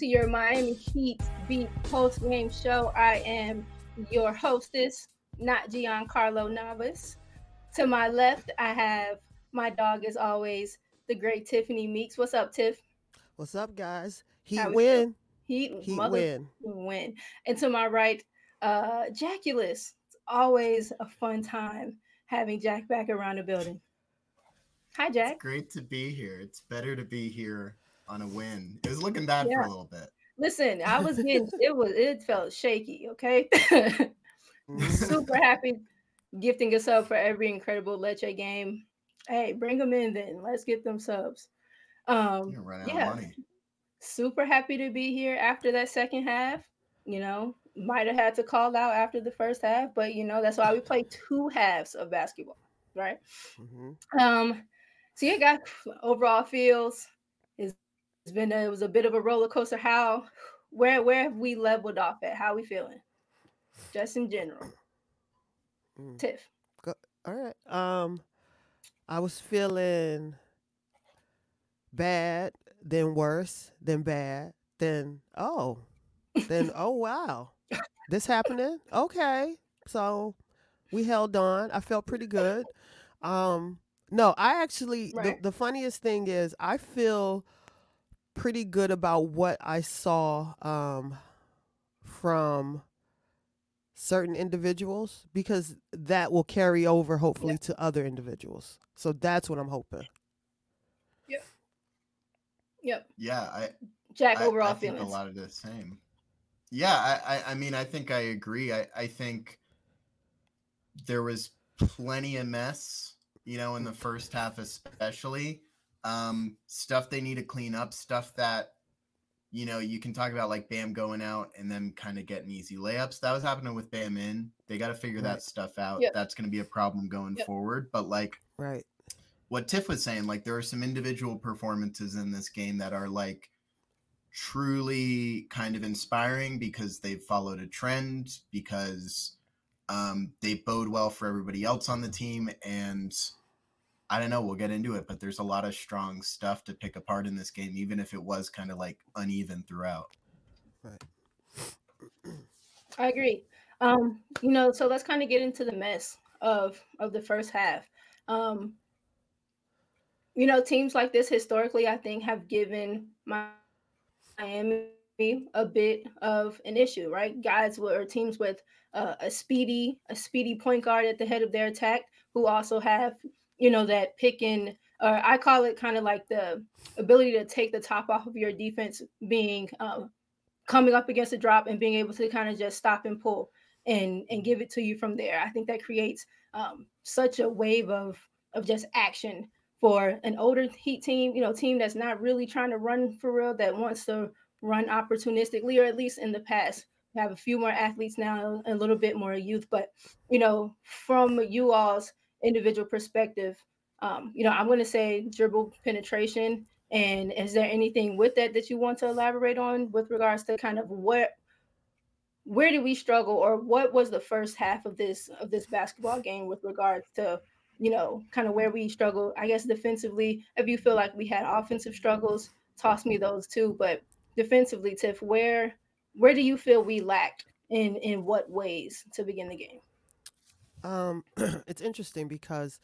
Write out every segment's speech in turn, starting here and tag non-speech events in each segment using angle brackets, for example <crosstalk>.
To your Miami Heat Beat post game show. I am your hostess, not Giancarlo Navas. To my left, I have my dog, as always, the great Tiffany Meeks. What's up, Tiff? What's up, guys? Heat How we win. Heat, Heat mother win. win. And to my right, uh, Jackulus. It's always a fun time having Jack back around the building. Hi, Jack. It's great to be here. It's better to be here on a win. It was looking bad for a little bit. Listen, I was <laughs> getting it was it felt shaky, okay? <laughs> Mhm. Super happy gifting us up for every incredible Leche game. Hey, bring them in then. Let's get them subs. Um You're yeah. of money. super happy to be here after that second half. You know, might have had to call out after the first half, but you know, that's why we play two halves of basketball, right? Mhm. Um, so yeah, got overall feels is it's been a, it was a bit of a roller coaster. How where where have we leveled off at? How we feeling? Just in general. Mm. Tiff. All right. Um, I was feeling bad, then worse, then bad, then oh, then <laughs> oh wow, this happening. Okay, so we held on. I felt pretty good. Um, no, I actually Right. the, the funniest thing is I feel pretty good about what I saw um from certain individuals because that will carry over hopefully to other individuals. So that's what I'm hoping. Yep. Yep. Yeah, I, Jack I, overall I think feelings. a lot of the same. Yeah, I, I, I mean, I think I agree. I, I think there was plenty of mess, you know, in the first half, especially um, stuff they need to clean up, stuff that, you know, you can talk about like Bam going out and then kind of getting easy layups. That was happening with Bam in. They got to figure that stuff out. Yep. That's going to be a problem going Yep. forward. But like, Right. what Tiff was saying, like there are some individual performances in this game that are like truly kind of inspiring because they've followed a trend, because um, they bode well for everybody else on the team. And I don't know, we'll get into it, but there's a lot of strong stuff to pick apart in this game, even if it was kind of like uneven throughout. Right. I agree. Um, you know, so let's kind of get into the mess of of the first half. Um, you know, teams like this historically, I think, have given Mi- Miami a bit of an issue, right? Guys with or teams with uh, a speedy, a speedy point guard at the head of their attack, who also have, you know, that pick and or I call it kind of like the ability to take the top off of your defense, being um, coming up against a drop and being able to kind of just stop and pull and and give it to you from there. I think that creates um, such a wave of of just action for an older Heat team, you know, team that's not really trying to run for real, that wants to run opportunistically, or at least in the past. We have a few more athletes now, a little bit more youth, but you know, from you all's individual perspective, um, you know, I'm going to say dribble penetration. And is there anything with that that you want to elaborate on with regards to kind of what where did we struggle or what was the first half of this of this basketball game with regards to you know kind of where we struggle i guess defensively if you feel like we had offensive struggles toss me those too but defensively tiff where where do you feel we lacked in in what ways to begin the game Um, <clears throat> it's interesting because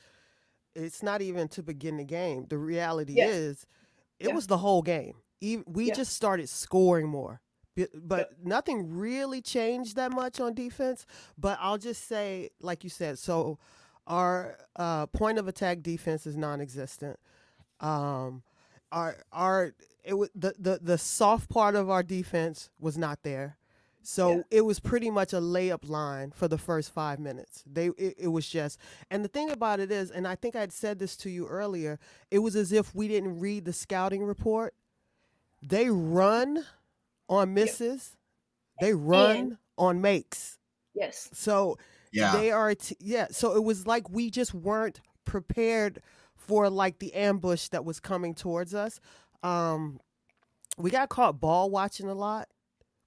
it's not even to begin the game. The reality Yeah. is, it Yeah. was the whole game. We Yeah. just started scoring more, but nothing really changed that much on defense. But I'll just say, like you said, so our uh, point of attack defense is non-existent. Um, our our it was the, the the soft part of our defense was not there. So Yeah. it was pretty much a layup line for the first five minutes. They it, it was just and the thing about it is, and I think I'd said this to you earlier, it was as if we didn't read the scouting report. They run on misses, they run on makes. yes So Yeah. they are t- yeah so it was like we just weren't prepared for like the ambush that was coming towards us um we got caught ball watching a lot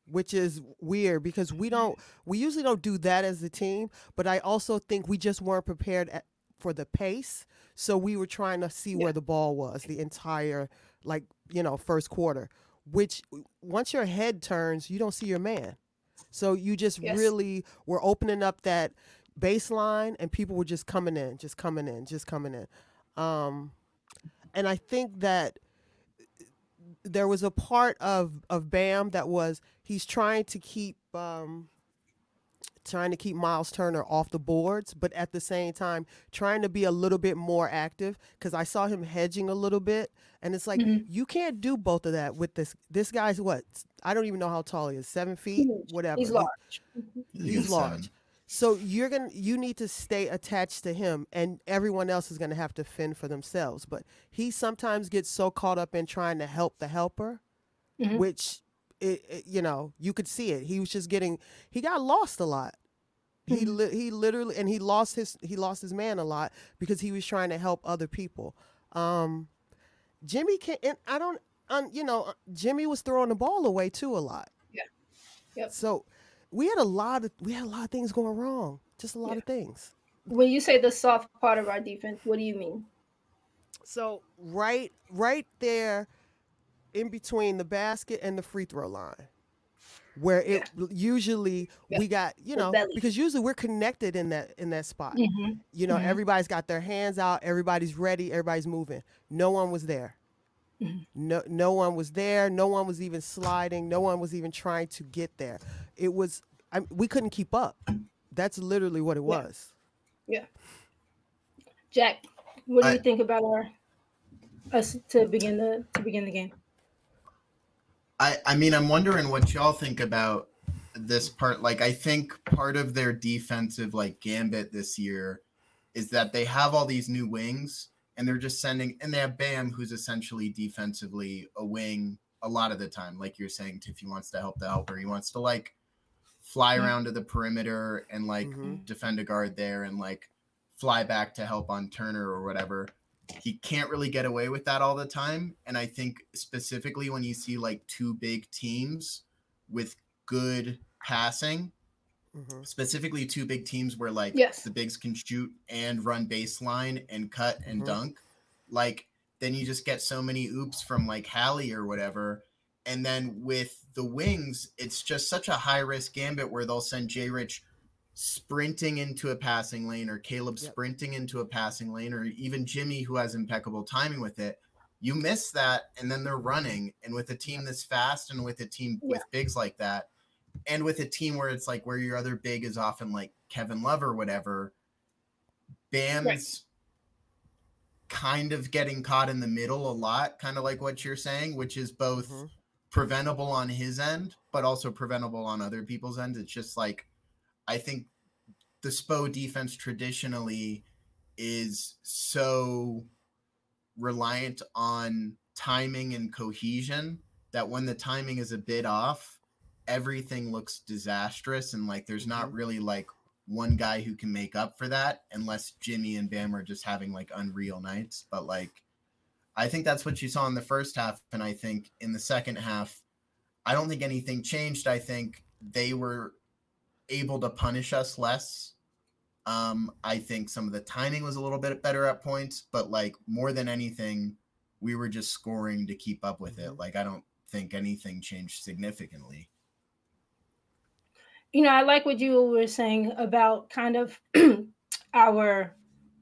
which is weird because we don't we usually don't do that as a team but i also think we just weren't prepared at, for the pace so we were trying to see where the ball was the entire like you know first quarter which once your head turns you don't see your man so you just Yes. really were opening up that baseline and people were just coming in, just coming in, just coming in. Um, and I think that there was a part of, of Bam that was he's trying to keep um, trying to keep Myles Turner off the boards, but at the same time trying to be a little bit more active because I saw him hedging a little bit, and it's like Mhm. you can't do both of that with this. This guy's what I don't even know how tall he is, seven feet, Huge. whatever. he's large he's Seven. large. So you're gonna you need to stay attached to him, and everyone else is gonna have to fend for themselves. But he sometimes gets so caught up in trying to help the helper, Mhm. which it, it- you know you could see it. He was just getting he got lost a lot. He Mhm. li- he literally and he lost his he lost his man a lot because he was trying to help other people. Um, Jimmy can and I don't um, you know Jimmy was throwing the ball away too a lot. Yeah. Yep. So we had a lot of we had a lot of things going wrong. Just a lot Yeah. of things. when you say the soft part of our defense what do you mean So right right there in between the basket and the free throw line. Where it usually Yeah. we got, you know, because usually we're connected in that in that spot. Mhm. You know, Mhm. everybody's got their hands out, everybody's ready, everybody's moving. No one was there. Mhm. No no one was there, no one was even sliding, no one was even trying to get there. It was I, we couldn't keep up. That's literally what it was Yeah. was. jack what do I- you think about our us to begin the to begin the game I, I mean, I'm wondering what y'all think about this part. Like, I think part of their defensive like gambit this year is that they have all these new wings and they're just sending and they have Bam, who's essentially defensively a wing a lot of the time. Like you're saying, Tiff, he wants to help the helper. He wants to like fly Mhm. around to the perimeter and like Mhm. defend a guard there and like fly back to help on Turner or whatever. He can't really get away with that all the time. And I think specifically when you see like two big teams with good passing, Mhm. specifically two big teams where like Yes. the bigs can shoot and run baseline and cut and Mhm. dunk, like then you just get so many oops from like Hallie or whatever. And then with the wings, it's just such a high risk gambit where they'll send J Rich sprinting into a passing lane or Caleb Yep. sprinting into a passing lane or even Jimmy who has impeccable timing with it. You miss that and then they're running. And with a team this fast and with a team with bigs like that, and with a team where it's like where your other big is often like Kevin Love or whatever, Bam's kind of getting caught in the middle a lot, kind of like what you're saying, which is both Mhm. preventable on his end, but also preventable on other people's end. It's just like I think the SPO defense traditionally is so reliant on timing and cohesion that when the timing is a bit off, everything looks disastrous and like there's not Mhm. really like one guy who can make up for that unless Jimmy and Bam are just having like unreal nights. But like I think that's what you saw in the first half. And I think in the second half, I don't think anything changed. I think they were able to punish us less. Um, I think some of the timing was a little bit better at points, but like more than anything, we were just scoring to keep up with it. Mhm. Like I don't think anything changed significantly. you know, I like what you were saying about kind of <clears throat> our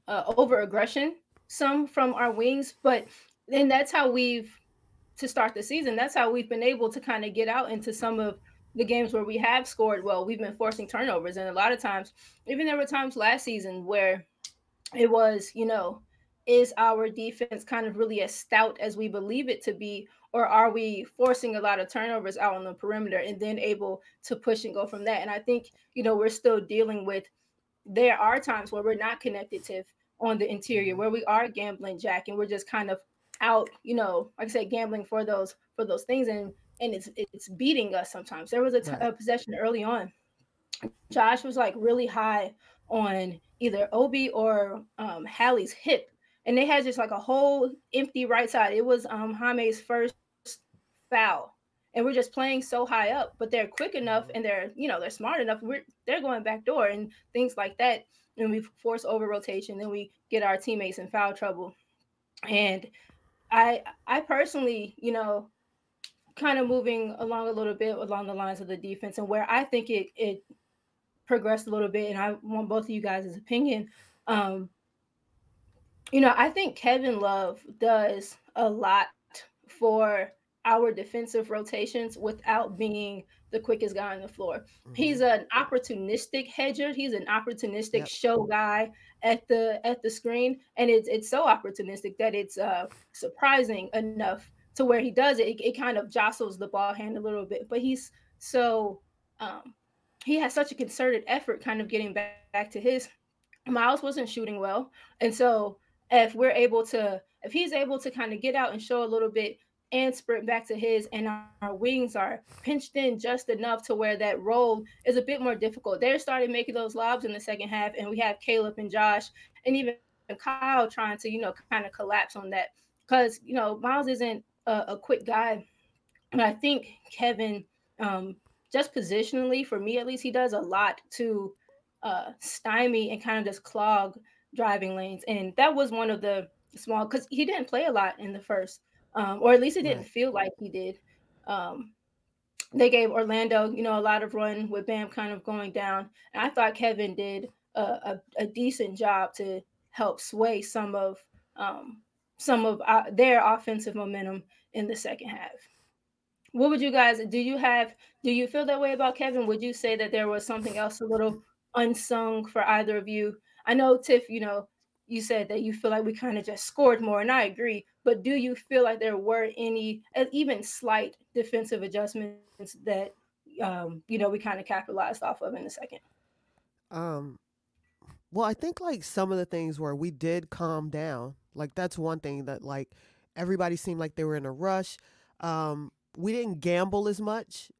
uh, over aggression, some from our wings, but then that's how we've to start the season. That's how we've been able to kind of get out into some of the games where we have scored well. We've been forcing turnovers, and a lot of times, even there were times last season where it was, you know, is our defense kind of really as stout as we believe it to be, or are we forcing a lot of turnovers out on the perimeter and then able to push and go from that? And I think, you know, we're still dealing with there are times where we're not connected to on the interior, mm-hmm. where we are gambling jack and we're just kind of out, you know, like I said, gambling for those for those things and and it's it's beating us sometimes. There was a, t- Right. a possession early on. Josh was like really high on either Obi or um, Hallie's hip, and they had just like a whole empty right side. It was um, Jaime's first foul, and we're just playing so high up, but they're quick enough and they're you know they're smart enough. We're they're going back door and things like that, and we force over rotation. Then we get our teammates in foul trouble, and I I personally you know kind of moving along a little bit along the lines of the defense and where I think it it progressed a little bit and I want both of you guys' opinion. Um you know, I think Kevin Love does a lot for our defensive rotations without being the quickest guy on the floor. He's an opportunistic hedger. He's an opportunistic Yep. show guy at the at the screen, and it's it's so opportunistic that it's uh surprising enough to where he does it. It, it kind of jostles the ball hand a little bit, but he's so um he has such a concerted effort, kind of getting back, back to his. Myles wasn't shooting well, and so if we're able to, if he's able to kind of get out and show a little bit and sprint back to his, and our, wings are pinched in just enough to where that role is a bit more difficult. They're starting making those lobs in the second half, and we have Caleb and Josh, and even Kyle trying to, you know, kind of collapse on that because you know Myles isn't a, a quick guy, and I think Kevin, um, just positionally for me at least, he does a lot to uh, stymie and kind of just clog driving lanes, and that was one of the small because he didn't play a lot in the first, um, or at least it didn't Right. feel like he did. Um, they gave Orlando, you know, a lot of run with Bam kind of going down, and I thought Kevin did a, a, a decent job to help sway some of um, some of uh, their offensive momentum in the second half. What would you guys do? You have do you feel that way about Kevin? Would you say that there was something else a little unsung for either of you? I know Tiff, you know, you said that you feel like we kind of just scored more, and I agree. But do you feel like there were any, uh, even slight defensive adjustments that um, you know we kind of capitalized off of in the second? Um, well, I think like some of the things where we did calm down. Like that's one thing that like everybody seemed like they were in a rush. Um, we didn't gamble as much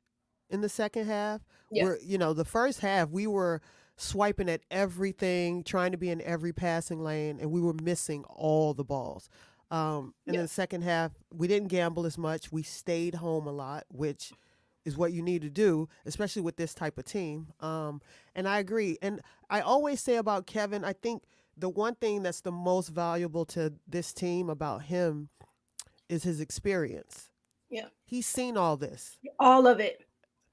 in the second half. Yeah. We're you know the first half we were swiping at everything, trying to be in every passing lane, and we were missing all the balls. Um, and Yeah. in the second half, we didn't gamble as much. We stayed home a lot, which is what you need to do, especially with this type of team. Um, and I agree. And I always say about Kevin, I think the one thing that's the most valuable to this team about him is his experience. Yeah. He's seen all this. All of it.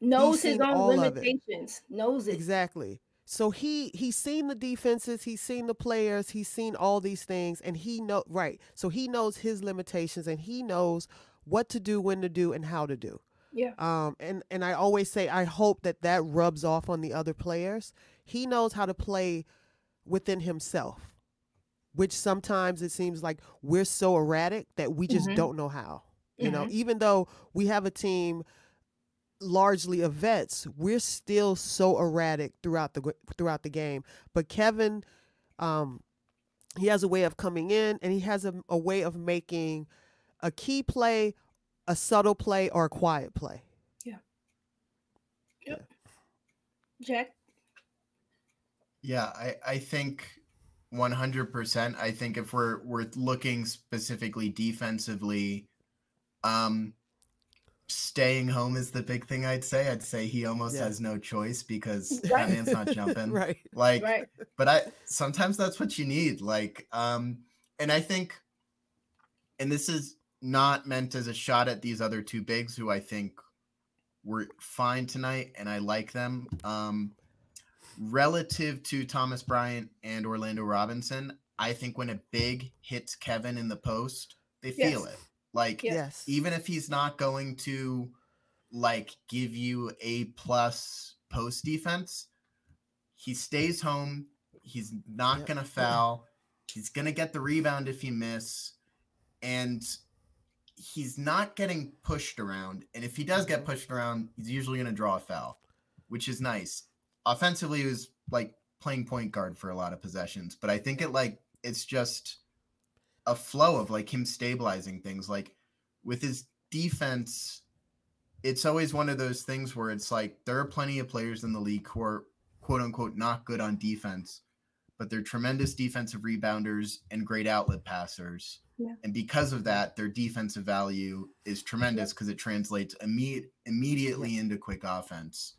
Knows his own limitations. Knows it. Exactly. So he he's seen the defenses, he's seen the players, he's seen all these things, and he know right. So he knows his limitations, and he knows what to do, when to do, and how to do. Yeah. Um, and and I always say I hope that that rubs off on the other players. He knows how to play within himself, which sometimes it seems like we're so erratic that we just Mhm. don't know how. You know, Mhm. even though we have a team largely of vets, we're still so erratic throughout the throughout the game. But Kevin, um, he has a way of coming in and he has a, a way of making a key play, a subtle play, or a quiet play. Yeah. Yep. Yeah. Jack. Yeah, I, I think 100%. I think if we're we're looking specifically defensively, um, staying home is the big thing. I'd say. I'd say he almost Yeah. has no choice because <laughs> Right. that man's not jumping. <laughs> right. Like, Right. but I sometimes that's what you need. Like, um, and I think, and this is not meant as a shot at these other two bigs who I think were fine tonight, and I like them. Um, relative to Thomas Bryant and Orlando Robinson, I think when a big hits Kevin in the post, they feel Yes. it. Like, Yes. even if he's not going to like give you a plus post defense, he stays home. He's not Yep. gonna foul. He's gonna get the rebound if he miss, and he's not getting pushed around. And if he does get mm-hmm. pushed around, he's usually gonna draw a foul, which is nice. Offensively, he was like playing point guard for a lot of possessions, but I think it like it's just a flow of like him stabilizing things. Like with his defense, it's always one of those things where it's like there are plenty of players in the league who are quote unquote not good on defense, but they're tremendous defensive rebounders and great outlet passers. Yeah. And because of that, their defensive value is tremendous because it translates imme- immediately into quick offense.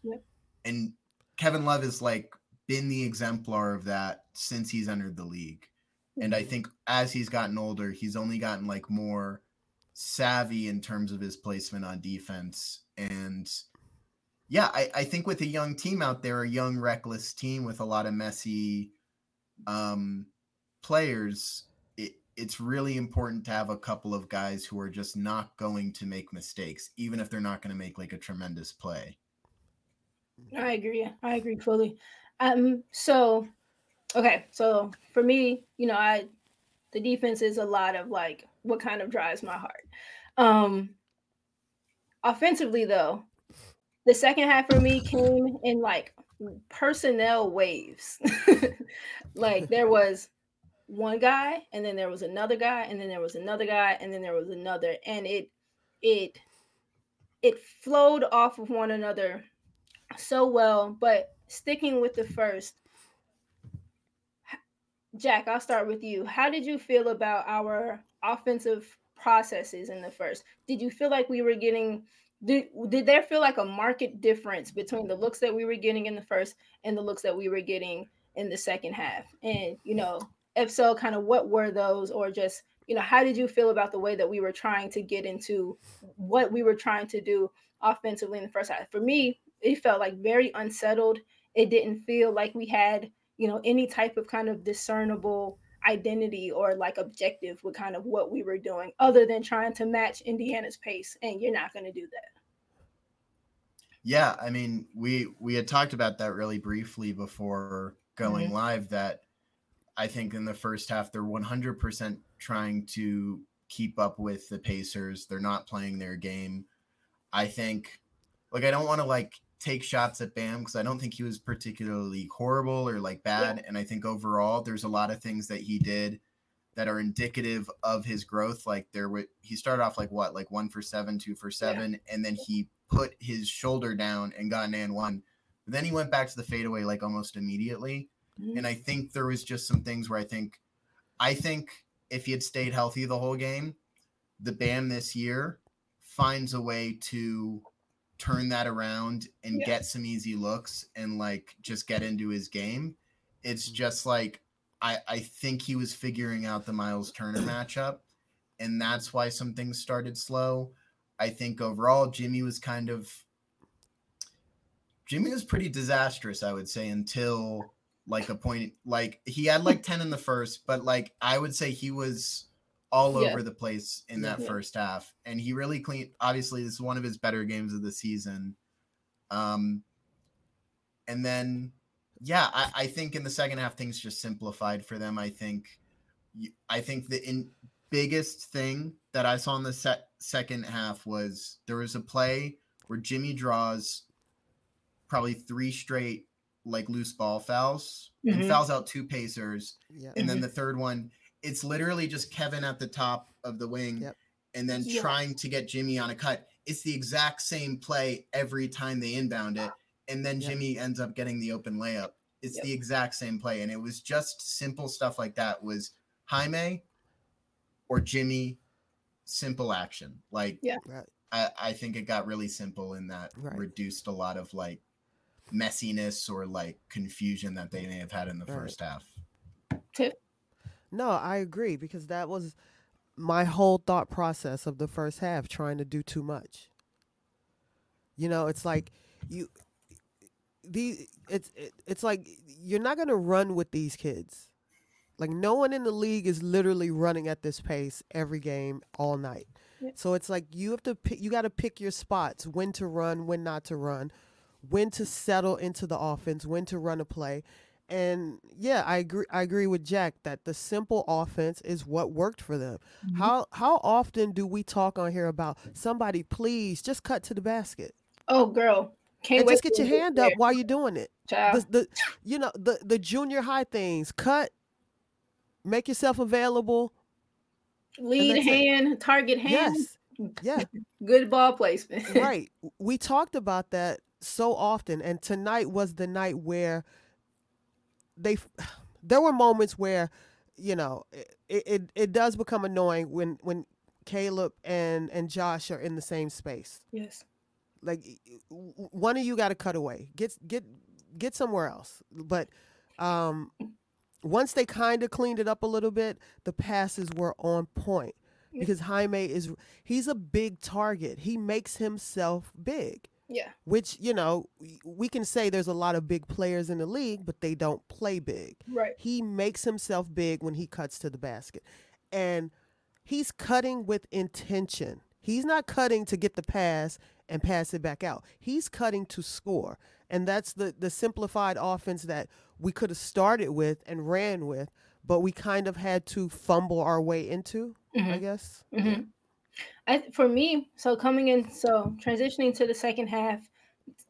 And Kevin Love has like been the exemplar of that since he's entered the league. And I think as he's gotten older, he's only gotten like more savvy in terms of his placement on defense. And yeah, I, I think with a young team out there, a young, reckless team with a lot of messy um, players, it, it's really important to have a couple of guys who are just not going to make mistakes, even if they're not going to make like a tremendous play. I agree. I agree fully. Um, so okay, so for me, you know, I the defense is a lot of like what kind of drives my heart. Um offensively though, the second half for me came in like personnel waves. <laughs> like there was one guy and then there was another guy and then there was another guy and then there was another and it it it flowed off of one another so well, but sticking with the first, Jack, I'll start with you. How did you feel about our offensive processes in the first? Did you feel like we were getting did, did there feel like a market difference between the looks that we were getting in the first and the looks that we were getting in the second half? And you know, if so, kind of what were those or just you know, how did you feel about the way that we were trying to get into what we were trying to do offensively in the first half? For me, it felt like very unsettled. It didn't feel like we had, you know, any type of kind of discernible identity or like objective with kind of what we were doing other than trying to match Indiana's pace. And you're not going to do that. Yeah, I mean, we we had talked about that really briefly before going Mhm. live that I think in the first half they're 100% trying to keep up with the Pacers. They're not playing their game. I think like I don't want to like take shots at Bam because I don't think he was particularly horrible or like bad and I think overall there's a lot of things that he did that are indicative of his growth like there were he started off like what like 1 for 7, 2 for 7 and then he put his shoulder down and got an and one. But then he went back to the fadeaway like almost immediately. Mhm. And I think there was just some things where I think, I think if he had stayed healthy the whole game, the Bam this year finds a way to turn that around and Yeah. get some easy looks and like just get into his game. It's mm-hmm. just like I I think he was figuring out the Myles Turner <clears throat> matchup, and that's why some things started slow. I think overall Jimmy was kind of Jimmy was pretty disastrous, I would say, until like a point like he had like 10 in the first, but like I would say he was all Yeah. over the place in that Yeah. first half. And he really clean obviously this is one of his better games of the season. Um and then yeah, I, I think in the second half things just simplified for them. I think I think the in biggest thing that I saw in the set, second half was there was a play where Jimmy draws probably three straight like loose ball fouls and Mhm. fouls out two pacers. Yeah. And then the third one, it's literally just Kevin at the top of the wing Yep. and then Yeah. trying to get Jimmy on a cut. It's the exact same play every time they inbound it. And then Yep. Jimmy ends up getting the open layup. It's Yep. the exact same play. And it was just simple stuff like that was Jaime or Jimmy, simple action. Like Yeah. I, I think it got really simple in that Right. reduced a lot of like messiness or like confusion that they may have had in the Right. first half. No, I agree because that was my whole thought process of the first half trying to do too much. You know, it's like you the it's it, it's like you're not going to run with these kids. Like no one in the league is literally running at this pace every game all night. So it's like you have to pick you got to pick your spots, when to run, when not to run, when to settle into the offense, when to run a play. And yeah, I agree I agree with Jack that the simple offense is what worked for them. Mm-hmm. How how often do we talk on here about somebody please just cut to the basket? Oh, girl, can't and wait just get your hand there, up while you're doing it. The, the you know the the junior high things. Cut. Make yourself available. Lead that's it. hand, target hand, Yes. Yeah. <laughs> good ball placement. <laughs> right. We talked about that so often, and tonight was the night where they. <sighs> There were moments where, you know, it it, it does become annoying when when Caleb and and Josh are in the same space. yes. like y- y- w- w- one of you got to cut away get get get somewhere else but um once they kind of cleaned it up a little bit the passes were on point because Jaime is he's a big target he makes himself big Yeah. which you know we can say there's a lot of big players in the league but they don't play big Right. he makes himself big when he cuts to the basket. And he's cutting with intention. He's not cutting to get the pass and pass it back out. He's cutting to score. And that's the the simplified offense that we could have started with and ran with, but we kind of had to fumble our way into, I Mhm. guess. hmm I for me, so coming in, so transitioning to the second half,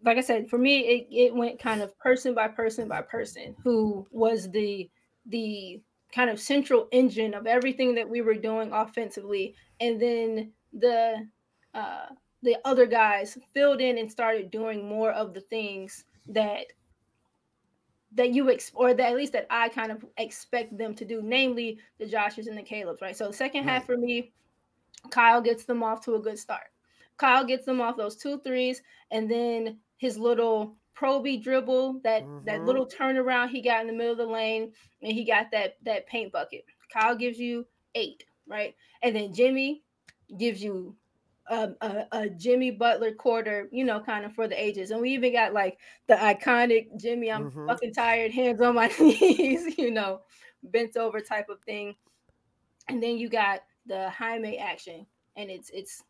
like I said, for me, it, it went kind of person by person by person who was the the kind of central engine of everything that we were doing offensively, and then the uh, the other guys filled in and started doing more of the things that that you ex or that at least that I kind of expect them to do, namely the Joshes and the Caleb's, right? So second half for me, Kyle gets them off to a good start. Kyle gets them off those two threes, and then his little proby dribble, that that Mhm. little turnaround he got in the middle of the lane, and he got that that paint bucket. Kyle gives you eight, right? And then Jimmy gives you a, a, a Jimmy Butler quarter, you know, kind of for the ages. And we even got like the iconic Jimmy, I'm Mhm. fucking tired, hands on my <laughs> knees, you know, bent over type of thing. And then you got the Jaime action, and it's it's.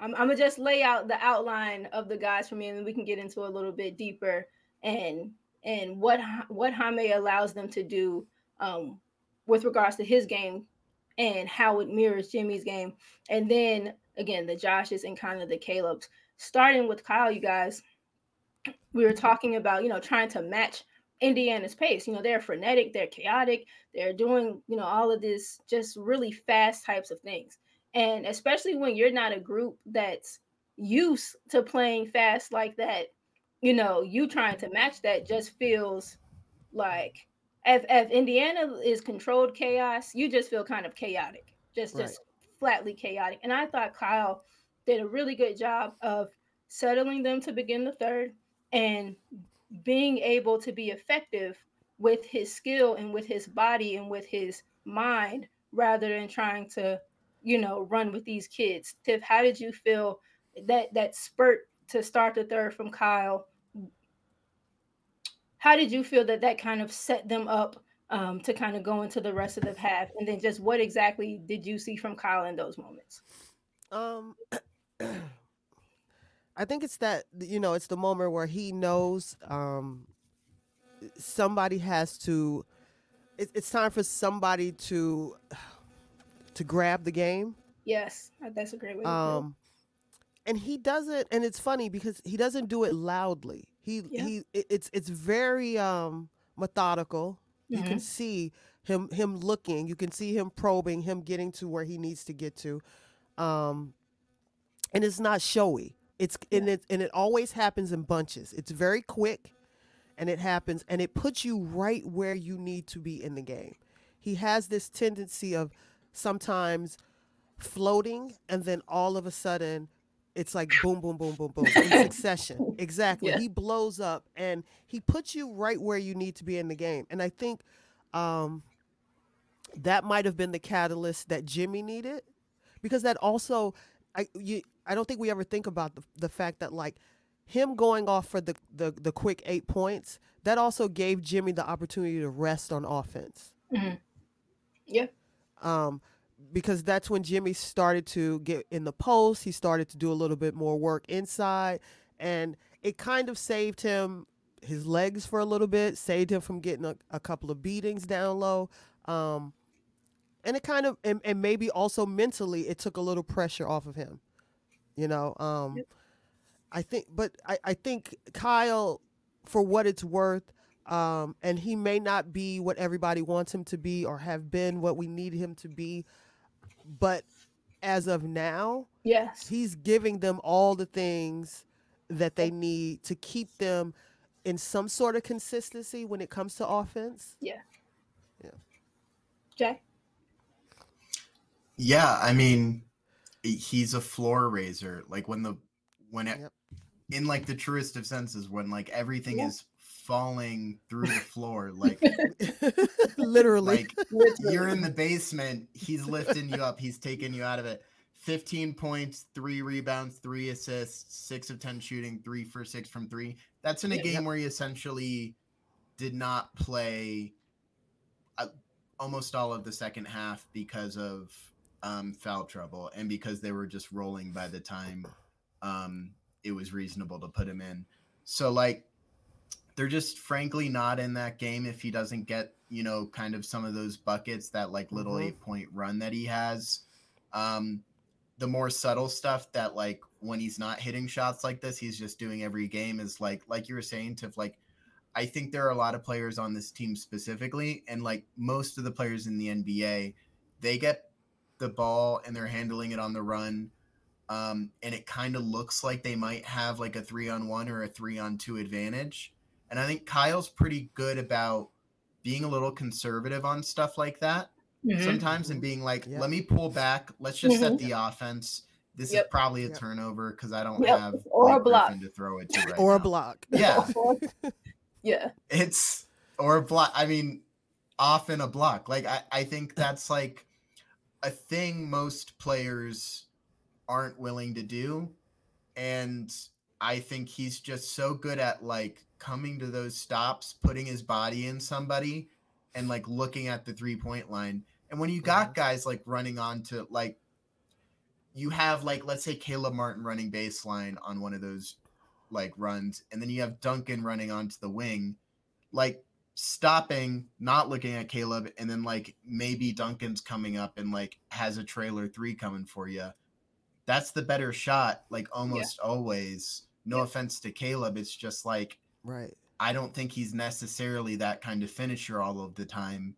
I'm, I'm gonna just lay out the outline of the guys for me, and then we can get into a little bit deeper and and what what Jaime allows them to do um, with regards to his game and how it mirrors Jimmy's game, and then again the Joshes and kind of the Caleb's. Starting with Kyle, you guys, we were talking about you know trying to match Indiana's pace. You know they're frenetic, they're chaotic, they're doing you know all of this just really fast types of things, and especially when you're not a group that's used to playing fast like that, you know you trying to match that just feels like if, if Indiana is controlled chaos, you just feel kind of chaotic, just Right. just flatly chaotic. And I thought Kyle did a really good job of settling them to begin the third and being able to be effective with his skill and with his body and with his mind rather than trying to, you know, run with these kids. Tiff, how did you feel that that spurt to start the third from Kyle? How did you feel that that kind of set them up um, to kind of go into the rest of the half? And then just what exactly did you see from Kyle in those moments? Um, <clears throat> <coughs> I think it's that you know it's the moment where he knows um, somebody has to. It, it's time for somebody to <sighs> to grab the game. Yes, that's a great way. To put it. Um, and he doesn't. And it's funny because he doesn't do it loudly. He Yeah. he it- it's it's very um methodical. You can see him him looking, you can see him probing, him getting to where he needs to get to. Um and it's not showy. It's and it and it always happens in bunches. It's very quick and it happens and it puts you right where you need to be in the game. He has this tendency of sometimes floating and then all of a sudden it's like boom boom boom boom boom in <laughs> succession. Exactly. Yeah. He blows up and he puts you right where you need to be in the game. And I think um that might have been the catalyst that Jimmy needed because that also I you I don't think we ever think about the, the fact that like him going off for the, the the quick eight points that also gave Jimmy the opportunity to rest on offense. Yeah. Um, because that's when Jimmy started to get in the post. He started to do a little bit more work inside, and it kind of saved him his legs for a little bit, saved him from getting a, a couple of beatings down low. Um, and it kind of, and, and maybe also mentally, it took a little pressure off of him. You know, um, I think, but I, I think Kyle, for what it's worth, um, and he may not be what everybody wants him to be or have been what we need him to be, but as of now, Yes. he's giving them all the things that they need to keep them in some sort of consistency when it comes to offense. Yeah. Yeah. Jay. Yeah, I mean, he's a floor raiser. Like when the when it, Yep. in like the truest of senses, when like everything Yeah. is falling through the <laughs> floor, like Literally. like you're in the basement, he's lifting you up, he's taking you out of it. 15 points, three rebounds, three assists, six of 10 shooting, three for six from three. That's in a Yeah. game where he essentially did not play uh, almost all of the second half because of um, foul trouble and because they were just rolling by the time um, it was reasonable to put him in. So, like, they're just frankly not in that game if he doesn't get, you know, kind of some of those buckets, that like little Mhm. eight point run that he has. Um, the more subtle stuff that like when he's not hitting shots like this, he's just doing every game is like like you were saying, Tiff, like I think there are a lot of players on this team specifically, and like most of the players in the NBA, they get the ball and they're handling it on the run. Um, and it kind of looks like they might have like a three on one or a three on two advantage. And I think Kyle's pretty good about being a little conservative on stuff like that Mhm. sometimes and being like, Yep. let me pull back. Let's just set the offense. This Yep. is probably a Yep. turnover because I don't Yep. have Or a block. Griffin to throw it to <laughs> right or a block. Yeah, <laughs> yeah. it's or a block. I mean, often a block. Like I, I think that's like a thing most players aren't willing to do, and I think he's just so good at like coming to those stops, putting his body in somebody, and like looking at the three point line. And when you got guys like running onto like you have like let's say Caleb Martin running baseline on one of those like runs, and then you have Duncan running onto the wing, like stopping, not looking at Caleb, and then like maybe Duncan's coming up and like has a trailer three coming for you. That's the better shot, like almost always. No offense to Caleb, it's just like Right. I don't think he's necessarily that kind of finisher all of the time.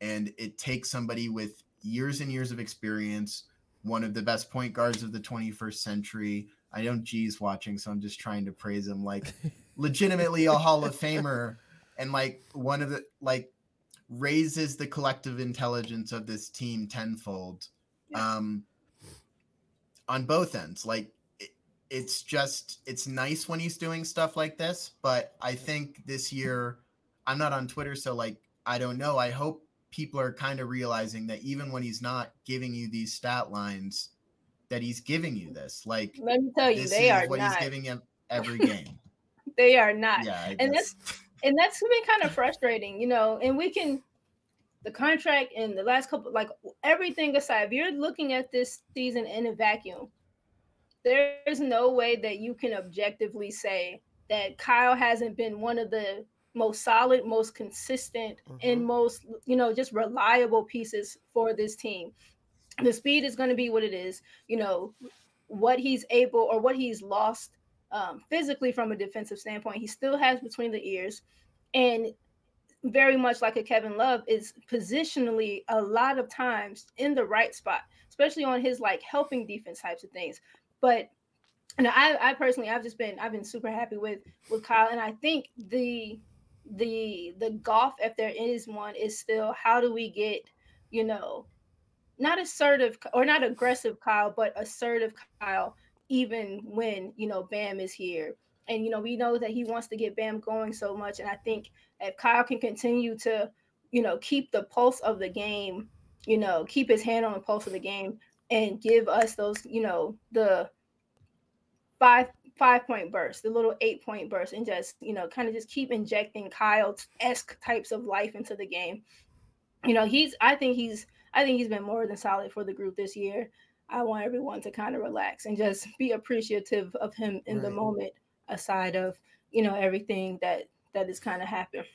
And it takes somebody with years and years of experience, one of the best point guards of the 21st century. I know G's watching, so I'm just trying to praise him like <laughs> legitimately a Hall of Famer and like one of the like raises the collective intelligence of this team tenfold. Yeah. Um on both ends. Like it, it's just it's nice when he's doing stuff like this, but I think this year I'm not on Twitter, so like I don't know. I hope people are kind of realizing that even when he's not giving you these stat lines, that he's giving you this. Like Let me tell you, this they is are what not. he's giving him every <laughs> game. They are not. yeah, and guess. And that's been kind of frustrating, you know. And we can the contract and the last couple, like everything aside, if you're looking at this season in a vacuum, there's no way that you can objectively say that Kyle hasn't been one of the most solid, most consistent, and Mhm. most, you know, just reliable pieces for this team. The speed is going to be what it is, you know, what he's able or what he's lost um, physically from a defensive standpoint. He still has between the ears, and very much like a Kevin Love is positionally a lot of times in the right spot, especially on his like helping defense types of things. But and I, I personally, I've just been, I've been super happy with with Kyle, and I think the the the golf, if there is one, is still how do we get, you know, not assertive or not aggressive Kyle, but assertive Kyle, even when you know Bam is here, and you know we know that he wants to get Bam going so much, and I think if Kyle can continue to, you know, keep the pulse of the game, you know, keep his hand on the pulse of the game, and give us those, you know, the five five point burst, the little eight point burst, and just you know, kind of just keep injecting Kyle esque types of life into the game. You know, he's I think he's I think he's been more than solid for the group this year. I want everyone to kind of relax and just <laughs> be appreciative of him in the moment, aside of you know everything that that is kind of happened.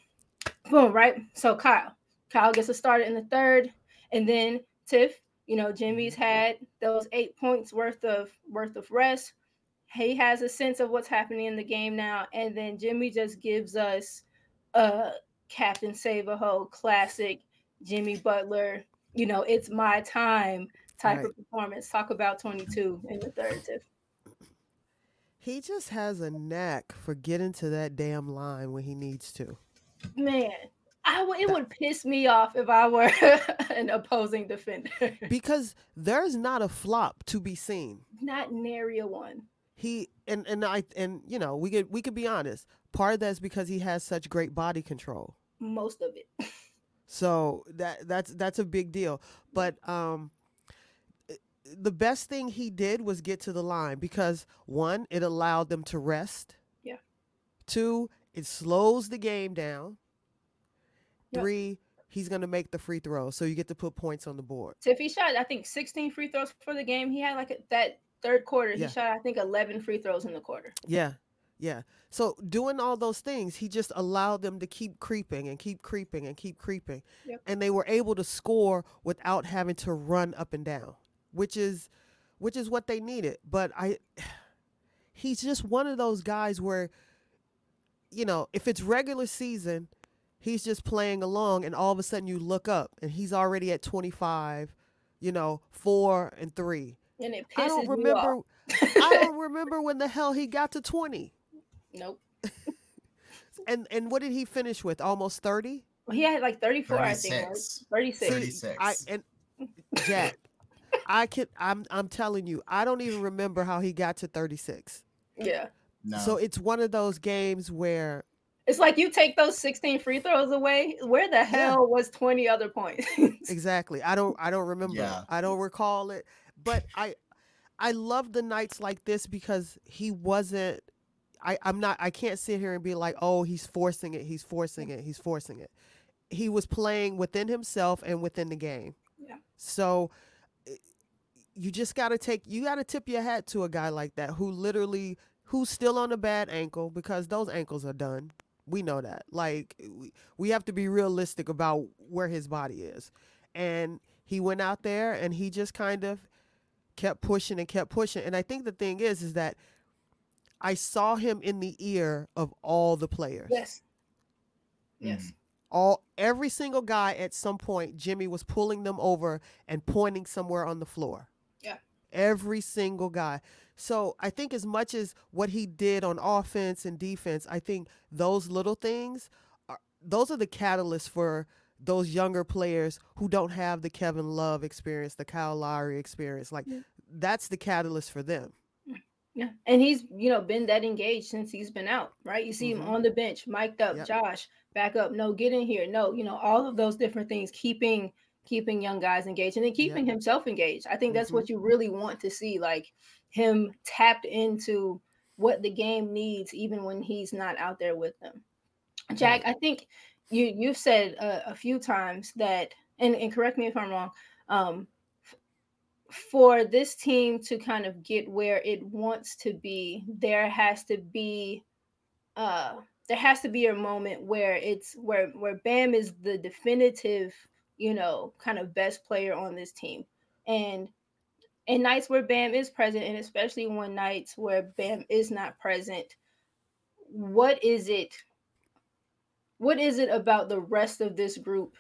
Boom, right? So Kyle, Kyle gets a start in the third, and then Tiff, you know, Jimmy's mm-hmm. had those eight points worth of worth of rest. He has a sense of what's happening in the game now, and then Jimmy just gives us a Captain Save a Ho classic Jimmy Butler. You know, it's my time type Right. of performance. Talk about 22 in the third, Tiff. He just has a knack for getting to that damn line when he needs to. Man, I w- it would piss me off if I were <laughs> an opposing defender. Because there's not a flop to be seen. Not nary a one. He and and I and you know, we could we could be honest. Part of that's because he has such great body control. Most of it. <laughs> So that that's that's a big deal. But um the best thing he did was get to the line because one, it allowed them to rest. Yeah. Two, it slows the game down. Yep. Three, he's gonna make the free throw, so you get to put points on the board. So if he shot, I think, 16 free throws for the game. He had like a, that third quarter. Yeah. He shot, I think, 11 free throws in the quarter. Yeah. Yeah. So doing all those things, he just allowed them to keep creeping and keep creeping and keep creeping. Yep. And they were able to score without having to run up and down, which is which is what they needed. But I <sighs> he's just one of those guys where you know, if it's regular season, he's just playing along and all of a sudden you look up and he's already at 25, you know, 4 and 3. And it pisses I don't me remember off. <laughs> I don't <laughs> remember when the hell he got to 20. Nope. <laughs> And and what did he finish with? Almost 30? He had like 34, I think. Right? 36. 36. See, 36. I and Jack, I can I'm I'm telling you, I don't even remember how he got to 36. Yeah. No. So it's one of those games where It's like you take those 16 free throws away. Where the hell was 20 other points? <laughs> exactly. I don't I don't remember. Yeah. I don't recall it. But I I love the nights like this because he wasn't I, I'm not I can't sit here and be like, oh, he's forcing it, he's forcing it, he's forcing it. He was playing within himself and within the game. Yeah. So i- you just gotta take you gotta tip your hat to a guy like that who literally who's still on a bad ankle because those ankles are done. We know that. Like we, we have to be realistic about where his body is. And he went out there and he just kind of kept pushing and kept pushing. And I think the thing is is that I saw him in the ear of all the players. yes. Mm. Yes. All every single guy at some point Jimmy was pulling them over and pointing somewhere on the floor. Every single guy. So I think as much as what he did on offense and defense, I think those little things are those are the catalysts for those younger players who don't have the Kevin Love experience, the Kyle Lowry experience. Like Yeah. that's the catalyst for them. Yeah. And he's, you know, been that engaged since he's been out, right? You see Mhm. him on the bench, mic'd up, Yep. Josh, back up, no, get in here. No, you know, all of those different things, keeping keeping young guys engaged and then keeping himself engaged. I think that's Mhm. what you really want to see, like him tapped into what the game needs, even when he's not out there with them. Jack, I think you you've said uh, a few times that, and, and correct me if I'm wrong, um, for this team to kind of get where it wants to be, there has to be uh there has to be a moment where it's where where Bam is the definitive, you know, kind of best player on this team. And and nights where Bam is present, and especially when nights where Bam is not present, what is it? What is it about the rest of this group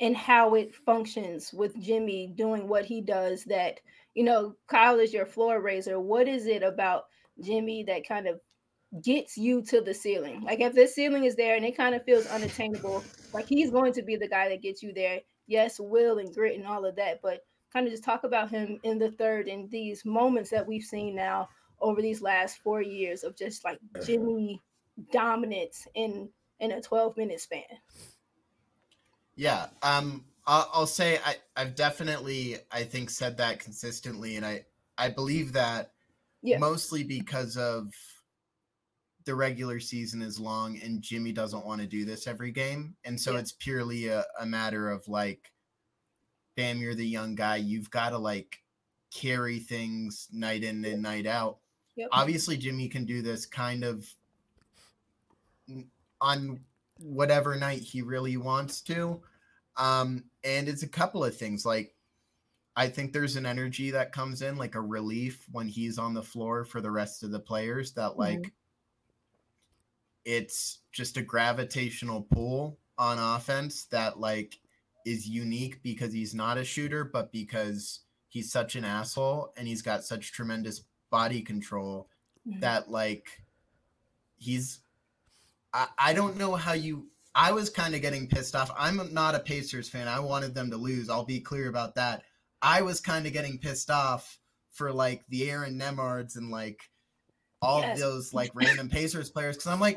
and how it functions with Jimmy doing what he does that, you know, Kyle is your floor raiser. What is it about Jimmy that kind of gets you to the ceiling? Like if the ceiling is there and it kind of feels unattainable, like he's going to be the guy that gets you there. Yes, will and grit and all of that, but kind of just talk about him in the third and these moments that we've seen now over these last four years of just like Jimmy dominance in in a 12 minute span. Yeah. Um. I'll, I'll say I I've definitely I think said that consistently, and I I believe that Yeah. mostly because of the regular season is long and Jimmy doesn't want to do this every game, and so Yeah. it's purely a, a matter of like, bam, you're the young guy, you've got to like carry things night in and night out. Yep. Obviously, Jimmy can do this kind of on whatever night he really wants to. Um, and it's a couple of things like I think there's an energy that comes in, like a relief when he's on the floor for the rest of the players that like it's just a gravitational pull on offense that like is unique because he's not a shooter, but because he's such an asshole and he's got such tremendous body control Mhm. that like he's I, I don't know how you I was kind of getting pissed off. I'm not a Pacers fan. I wanted them to lose. I'll be clear about that. I was kind of getting pissed off for like the Aaron Nesmiths and like all Yes. those like random Pacers players because I'm like,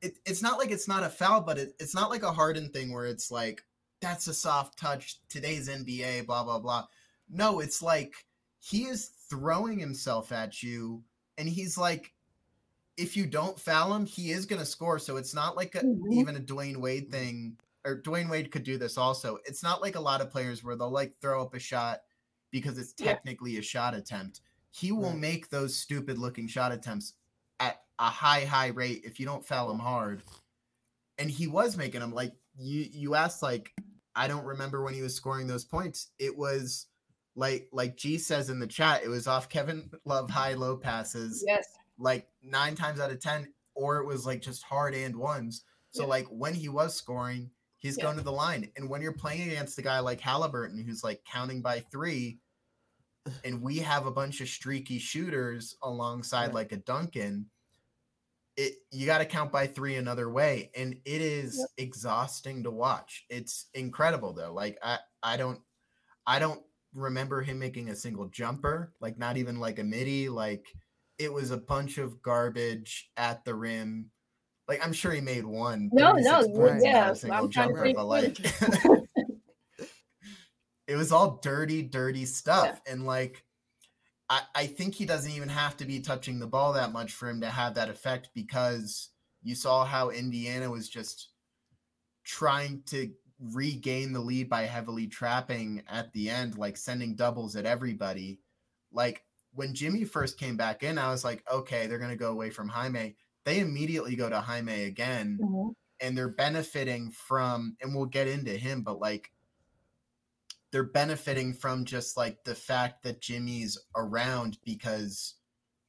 it, it's not like it's not a foul, but it, it's not like a Harden thing where it's like that's a soft touch. Today's NBA, blah blah blah. No, it's like he is throwing himself at you, and he's like, if you don't foul him, he is going to score. So it's not like a, Mhm. even a Dwyane Wade thing, or Dwyane Wade could do this also. It's not like a lot of players where they'll like throw up a shot because it's Yeah. technically a shot attempt. He will Right. make those stupid looking shot attempts at a high, high rate if you don't foul him hard. And he was making them like you you asked like I don't remember when he was scoring those points. It was like like G says in the chat, it was off Kevin Love high low passes Yes. like nine times out of ten, or it was like just hard and ones. So Yeah. like when he was scoring, he's Yeah. going to the line. And when you're playing against a guy like Halliburton who's like counting by three, and we have a bunch of streaky shooters alongside like a Duncan, it you got to count by three another way, and it is Yep. exhausting to watch. It's incredible though. Like I I don't I don't remember him making a single jumper, like not even like a midi. Like it was a bunch of garbage at the rim. Like I'm sure he made one. No, no, points yeah, a single I'm trying jumper, but like <laughs> it was all dirty, dirty stuff. And like I, I think he doesn't even have to be touching the ball that much for him to have that effect because you saw how Indiana was just trying to regain the lead by heavily trapping at the end, like sending doubles at everybody. Like when Jimmy first came back in, I was like, okay, they're gonna go away from Jaime. They immediately go to Jaime again, Mhm. and they're benefiting from, and we'll get into him, but like they're benefiting from just like the fact that Jimmy's around because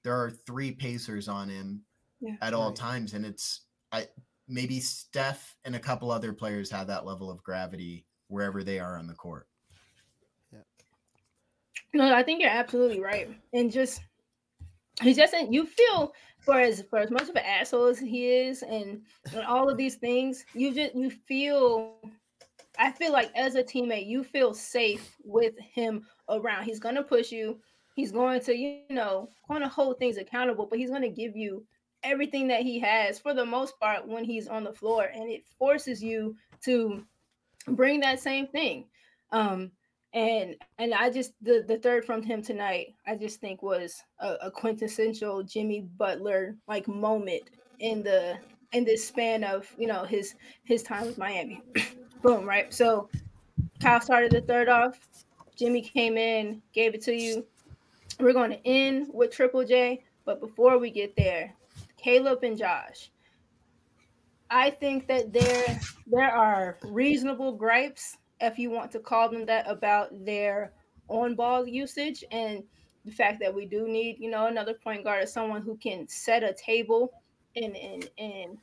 there are three Pacers on him Yeah. at all Right. times, and it's I maybe Steph and a couple other players have that level of gravity wherever they are on the court. Yeah. No, I think you're absolutely right. And just he just you feel for as for as much of an asshole as he is and, and all of these things, you just you feel I feel like as a teammate, you feel safe with him around. He's gonna push you, he's going to, you know, going to hold things accountable, but he's gonna give you everything that he has for the most part when he's on the floor, and it forces you to bring that same thing. Um, and and I just the the third from him tonight, I just think was a, a quintessential Jimmy Butler like moment in the in this span of you know his his time with Miami. Boom, right? So Kyle started the third off. Jimmy came in, gave it to you. We're going to end with Triple J, but before we get there, Caleb and Josh. I think that there there are reasonable gripes, if you want to call them that, about their on ball usage and the fact that we do need, you know, another point guard is someone who can set a table and and and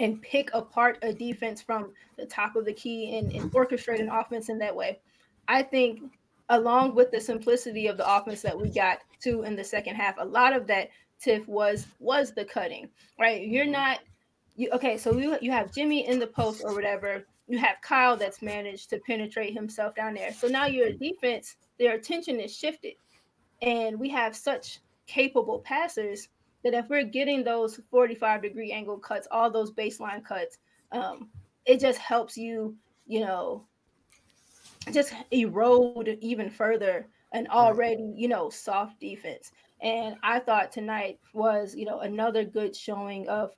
and pick apart a defense from the top of the key and, and orchestrate an offense in that way. I think along with the simplicity of the offense that we got to in the second half, a lot of that Tiff was was the cutting, right? You're mm-hmm. not you okay, so you you have Jimmy in the post or whatever. You have Kyle that's managed to penetrate himself down there. So now your defense, their attention is shifted. And we have such capable passers that if we're getting those 45 degree angle cuts, all those baseline cuts, um, it just helps you, you know, just erode even further an already, you know, soft defense. And I thought tonight was, you know, another good showing of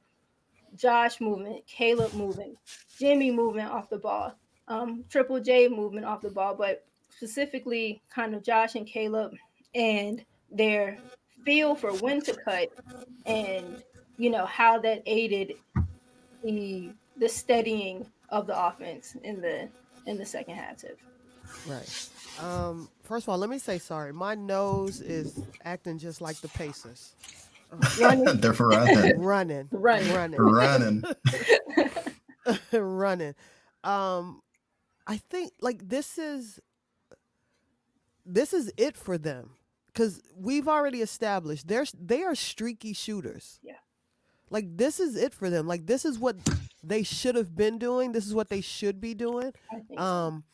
Josh movement, Caleb movement, Jimmy movement off the ball, um, Triple J movement off the ball, but specifically kind of Josh and Caleb and their feel for when to cut and you know how that aided the the steadying of the offense in the in the second half. Tip. Right. Um, first of all, let me say sorry. My nose is acting just like the Pacers. Running. <laughs> They're for running. <laughs> Running. Running. Running. running. <laughs> running. Um, I think like this is this is it for them because we've already established they're they are streaky shooters. Yeah. Like this is it for them. Like this is what they should have been doing. This is what they should be doing. I think so. Um,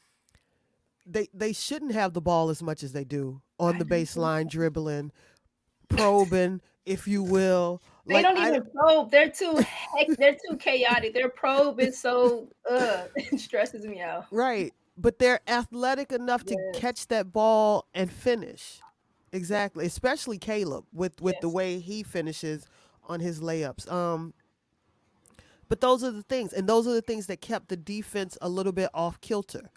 they they shouldn't have the ball as much as they do on the baseline, dribbling, probing, if you will. They Like, don't I even probe. They're too heck, they're too chaotic. Their probe is so uh <laughs> it stresses me out. Right. But they're athletic enough to catch that ball and finish. Exactly. Especially Caleb with with the way he finishes on his layups. Um but those are the things and those are the things that kept the defense a little bit off kilter.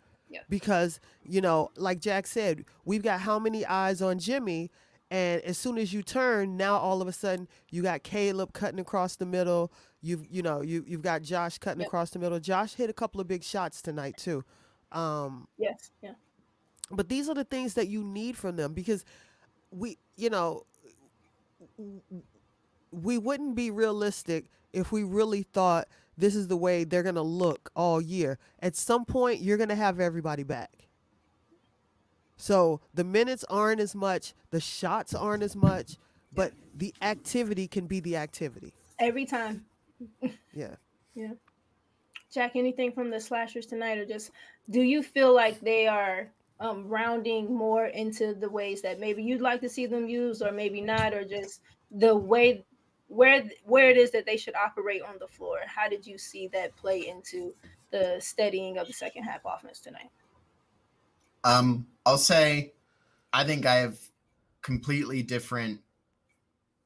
Because, you know, like Jack said, we've got how many eyes on Jimmy and as soon as you turn, now all of a sudden you got Caleb cutting across the middle. You've you know, you you've got Josh cutting Yep. across the middle. Josh hit a couple of big shots tonight too. Um, Yes. Yeah. but these are the things that you need from them because we, you know, we wouldn't be realistic if we really thought this is the way they're going to look all year. At some point, you're going to have everybody back. So the minutes aren't as much, the shots aren't as much, but the activity can be the activity. Every time. <laughs> Yeah. Yeah. Jack, anything from the slashers tonight, or just do you feel like they are um, rounding more into the ways that maybe you'd like to see them use, or maybe not, or just the way where where it is that they should operate on the floor? How did you see that play into the steadying of the second half offense tonight? Um, I'll say, I think I have completely different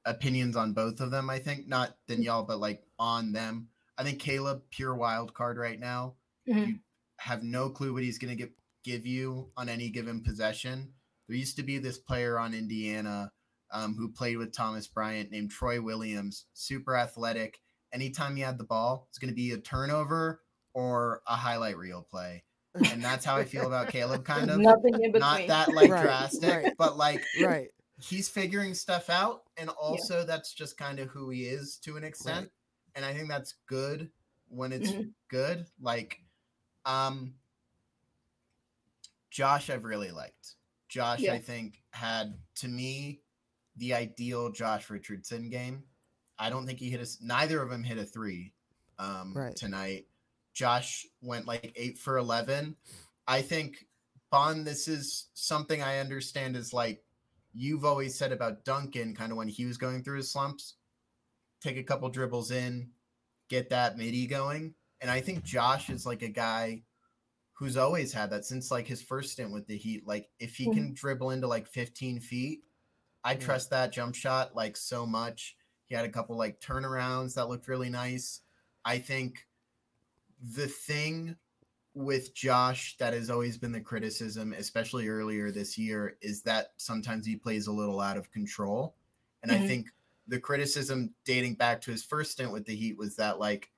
opinions on both of them. I think not than y'all, but like on them. I think Caleb pure wild card right now. Mhm. You have no clue what he's going to give give you on any given possession. There used to be this player on Indiana um, who played with Thomas Bryant named Troy Williams, super athletic. Anytime he had the ball, it's going to be a turnover or a highlight reel play. And that's how I feel about <laughs> Caleb, kind of Nothing in between. not that like Right, drastic, right. but like Right. he's figuring stuff out, and also that's just kind of who he is to an extent, and I think that's good when it's Mhm. good. Like, um, Josh, I've really liked. Josh, Yeah. I think had to me the ideal Josh Richardson game. I don't think he hit us. Neither of them hit a three um, Right. tonight. Josh went like eight for eleven. I think Bond. This is something I understand is like you've always said about Duncan, kind of when he was going through his slumps. Take a couple dribbles in, get that midi going, and I think Josh is like a guy who's always had that since like his first stint with the Heat. Like if he can dribble into like 15 feet, I trust that jump shot like so much. He had a couple like turnarounds that looked really nice. I think the thing with Josh that has always been the criticism, especially earlier this year, is that sometimes he plays a little out of control. And I Mhm. think the criticism dating back to his first stint with the Heat was that like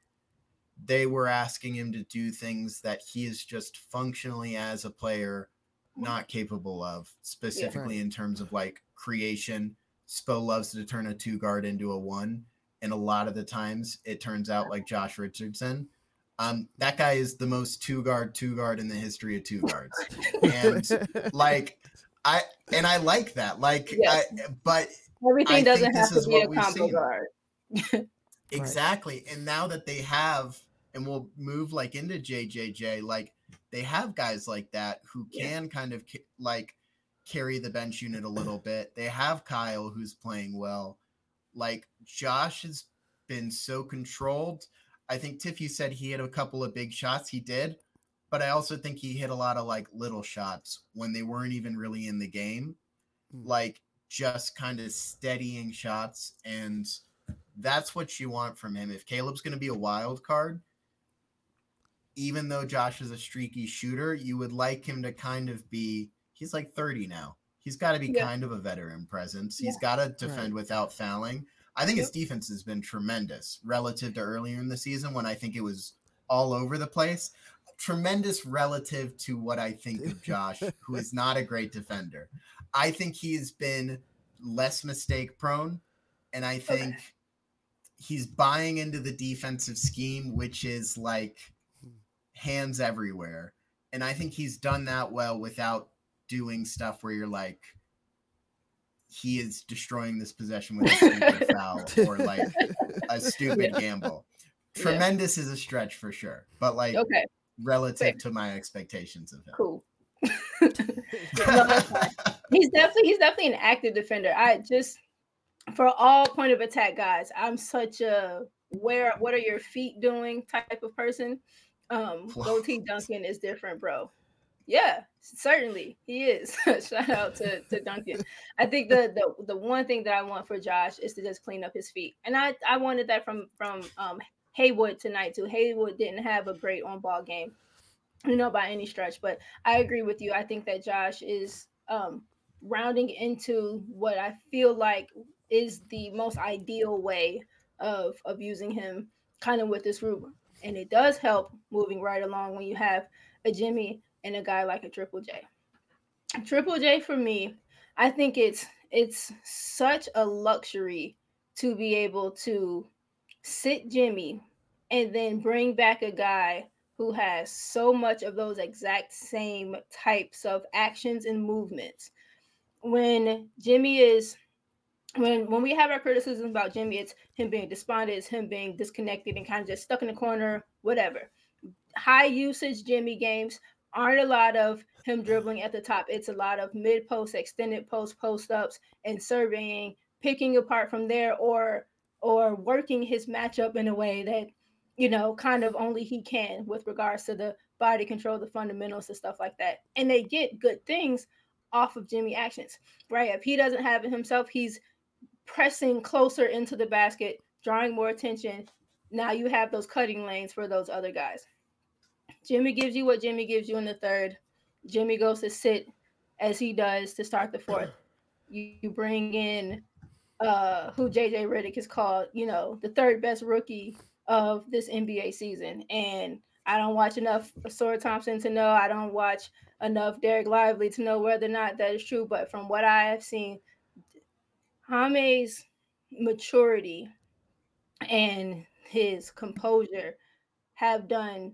they were asking him to do things that he is just functionally as a player not capable of, specifically in terms of like creation. Spo loves to turn a two guard into a one, and a lot of the times it turns out like Josh Richardson. Um, that guy is the most two guard two guard in the history of two guards, and <laughs> like I and I like that. Like, Yes. I, but Everything I doesn't have to be a combo guard. <laughs> Exactly. And now that they have, and we'll move like into JJJ, like they have guys like that who Yeah. can kind of ca- like carry the bench unit a little bit. They have Kyle who's playing well. Like Josh has been so controlled. I think Tiff, you said he hit a couple of big shots. He did. But I also think he hit a lot of like little shots when they weren't even really in the game. Mm. Like just kind of steadying shots. And that's what you want from him. If Caleb's going to be a wild card, even though Josh is a streaky shooter, you would like him to kind of be. He's like 30 now. He's got to be Yeah. kind of a veteran presence. He's Yeah. got to defend without fouling. I think his defense has been tremendous relative to earlier in the season when I think it was all over the place. Tremendous relative to what I think of <laughs> Josh, who is not a great defender. I think he's been less mistake prone, and I think he's buying into the defensive scheme, which is like hands everywhere. And I think he's done that well without doing stuff where you're like, he is destroying this possession with a stupid <laughs> foul or like a <laughs> stupid gamble. Yeah. Tremendous is a stretch for sure, but like Okay, relative fair. to my expectations of him. cool. No, <laughs> he's definitely he's definitely an active defender. I just for all point of attack guys, I'm such a where what are your feet doing type of person. Um Goatee Duncan is different, bro. Yeah, certainly he is. <laughs> Shout out to, to Duncan. I think the, the the one thing that I want for Josh is to just clean up his feet. And I, I wanted that from from um Haywood tonight too. Haywood didn't have a great on ball game, you know, by any stretch. But I agree with you. I think that Josh is um rounding into what I feel like is the most ideal way of of using him kind of with this group. And it does help moving right along when you have a Jimmy and a guy like a Triple J. Triple J for me, I think it's it's such a luxury to be able to sit Jimmy and then bring back a guy who has so much of those exact same types of actions and movements. When Jimmy is when when we have our criticisms about Jimmy, it's him being despondent, it's him being disconnected and kind of just stuck in the corner, whatever. High usage Jimmy games aren't a lot of him dribbling at the top. It's a lot of mid post, extended post, post ups, and surveying, picking apart from there, or or working his matchup in a way that you know kind of only he can with regards to the body control, the fundamentals, and stuff like that. And they get good things off of Jimmy actions, right? If he doesn't have it himself, he's pressing closer into the basket, drawing more attention. Now you have those cutting lanes for those other guys. Jimmy gives you what Jimmy gives you in the third. Jimmy goes to sit as he does to start the fourth. <clears throat> You, you bring in uh who JJ Redick is called, you know, the third best rookie of this NBA season. And I don't watch enough Ausar Thompson to know. I don't watch enough Dereck Lively to know whether or not that is true. But from what I have seen, Jaime's maturity and his composure have done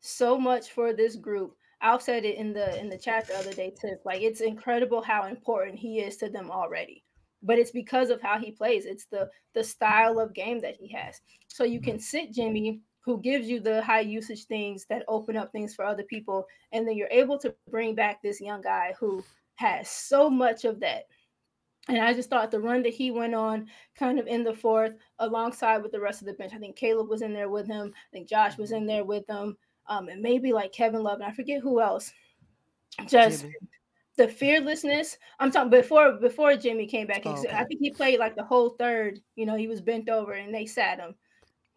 so much for this group. I've said it in the in the chat the other day too. Like it's incredible how important he is to them already. But it's because of how he plays. It's the the style of game that he has. So you can sit Jimmy, who gives you the high usage things that open up things for other people, and then you're able to bring back this young guy who has so much of that. And I just thought the run that he went on kind of in the fourth alongside with the rest of the bench. I think Caleb was in there with him. I think Josh was in there with them. Um, and maybe like Kevin Love, and I forget who else. Just Jimmy. the fearlessness. I'm talking before before Jimmy came back. Oh, okay. I think he played like the whole third. You know, he was bent over and they sat him.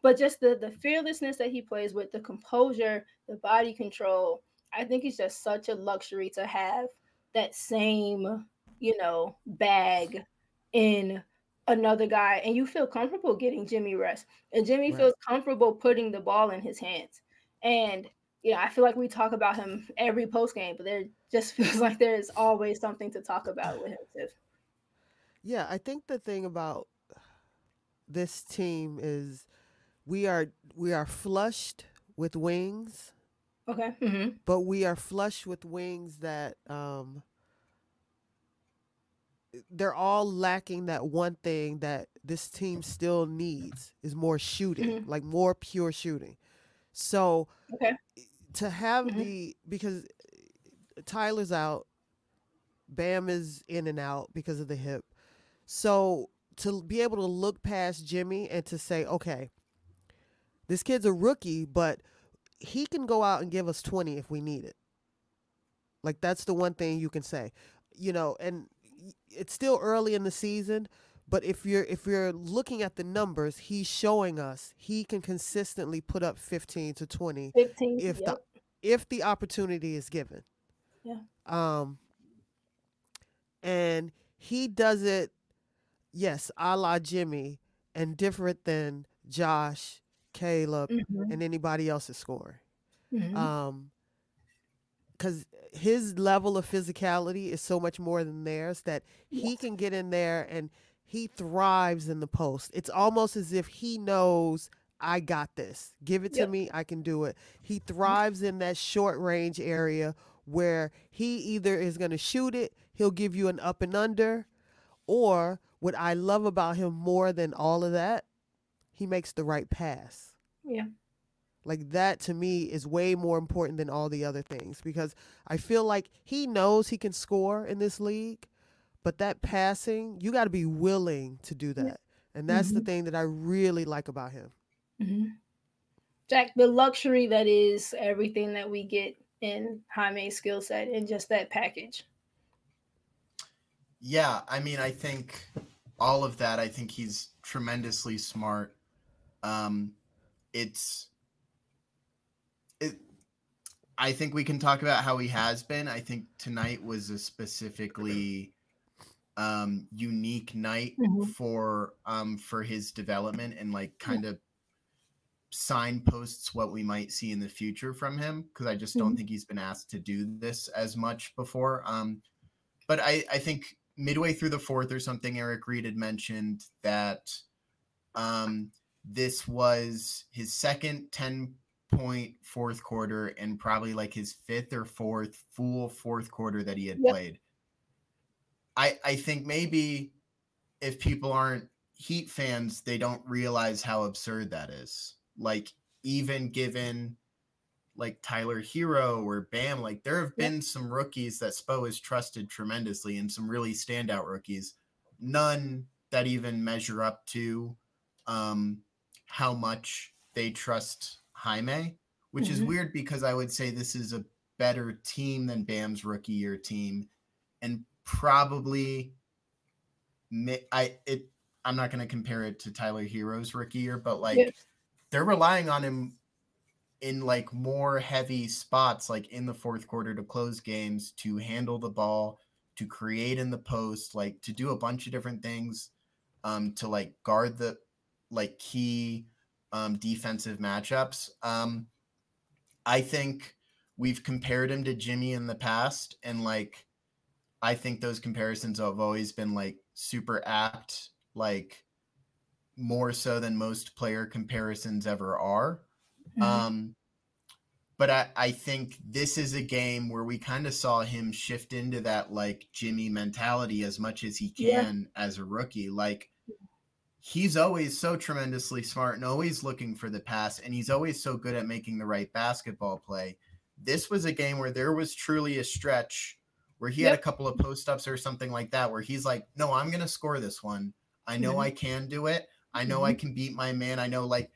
But just the the fearlessness that he plays with, the composure, the body control. I think it's just such a luxury to have that same, you know, bag in another guy, and you feel comfortable getting Jimmy rest, and Jimmy Right. feels comfortable putting the ball in his hands. And yeah, I feel like we talk about him every post game, but there <laughs> just feels like there's always something to talk about with him. Tiff. Yeah, I think the thing about this team is we are we are flushed with wings, Okay. Mm-hmm. but we are flushed with wings that um they're all lacking that one thing that this team still needs is more shooting, like more pure shooting. So Okay. to have Mhm. the because Tyler's out, Bam is in and out because of the hip. So to be able to look past Jimmy and to say, okay, this kid's a rookie, but he can go out and give us 20 if we need it. Like that's the one thing you can say. You know, and it's still early in the season, but if you're if you're looking at the numbers, he's showing us he can consistently put up 15 to 20 15. if yep. the if the opportunity is given. Yeah. Um and he does it yes, a la Jimmy and different than Josh, Caleb, Mhm, and anybody else is scoring. mhm. Um because his level of physicality is so much more than theirs that he Yes. can get in there and he thrives in the post. It's almost as if he knows I got this. Give it to Yep. me, I can do it. He thrives in that short range area where he either is going to shoot it, he'll give you an up and under, or what I love about him more than all of that, he makes the right pass. yeah. Like that to me is way more important than all the other things because I feel like he knows he can score in this league, but that passing, you got to be willing to do that. And that's the Mhm. thing that I really like about him. hmm Jack, the luxury that is everything that we get in Jaime's skill set and just that package. Yeah, I mean, I think all of that. I think he's tremendously smart. Um, it's it. I think we can talk about how he has been. I think tonight was a specifically um unique night Mhm. for um for his development and like kind of signposts what we might see in the future from him because I just don't Mhm. think he's been asked to do this as much before. Um, but I, I think midway through the fourth or something, Eric Reid had mentioned that um, this was his second 10 point fourth quarter and probably like his fifth or fourth full fourth quarter that he had Yep. played. I, I think maybe if people aren't Heat fans, they don't realize how absurd that is. Like, even given like Tyler Herro or Bam, like there have Yep. been some rookies that Spo has trusted tremendously and some really standout rookies. None that even measure up to um, how much they trust Jaime, which is Mhm. weird because I would say this is a better team than Bam's rookie year team, and probably I it I'm not going to compare it to Tyler Herro's rookie year, but like Yeah. they're relying on him in like more heavy spots, like in the fourth quarter to close games, to handle the ball, to create in the post, like to do a bunch of different things, um, to like guard the like key um, defensive matchups. Um, I think we've compared him to Jimmy in the past, and like I think those comparisons have always been like super apt, like more so than most player comparisons ever are. Mhm. Um, but I, I think this is a game where we kind of saw him shift into that like Jimmy mentality as much as he Yeah. can as a rookie. Like he's always so tremendously smart and always looking for the pass, and he's always so good at making the right basketball play. This was a game where there was truly a stretch where he had a couple of post ups or something like that, where he's like, No, I'm gonna score this one. I know Mhm. I can do it. I know I can beat my man. I know like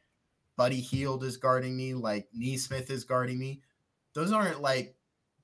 Buddy Hield is guarding me, like Nesmith is guarding me. Those aren't like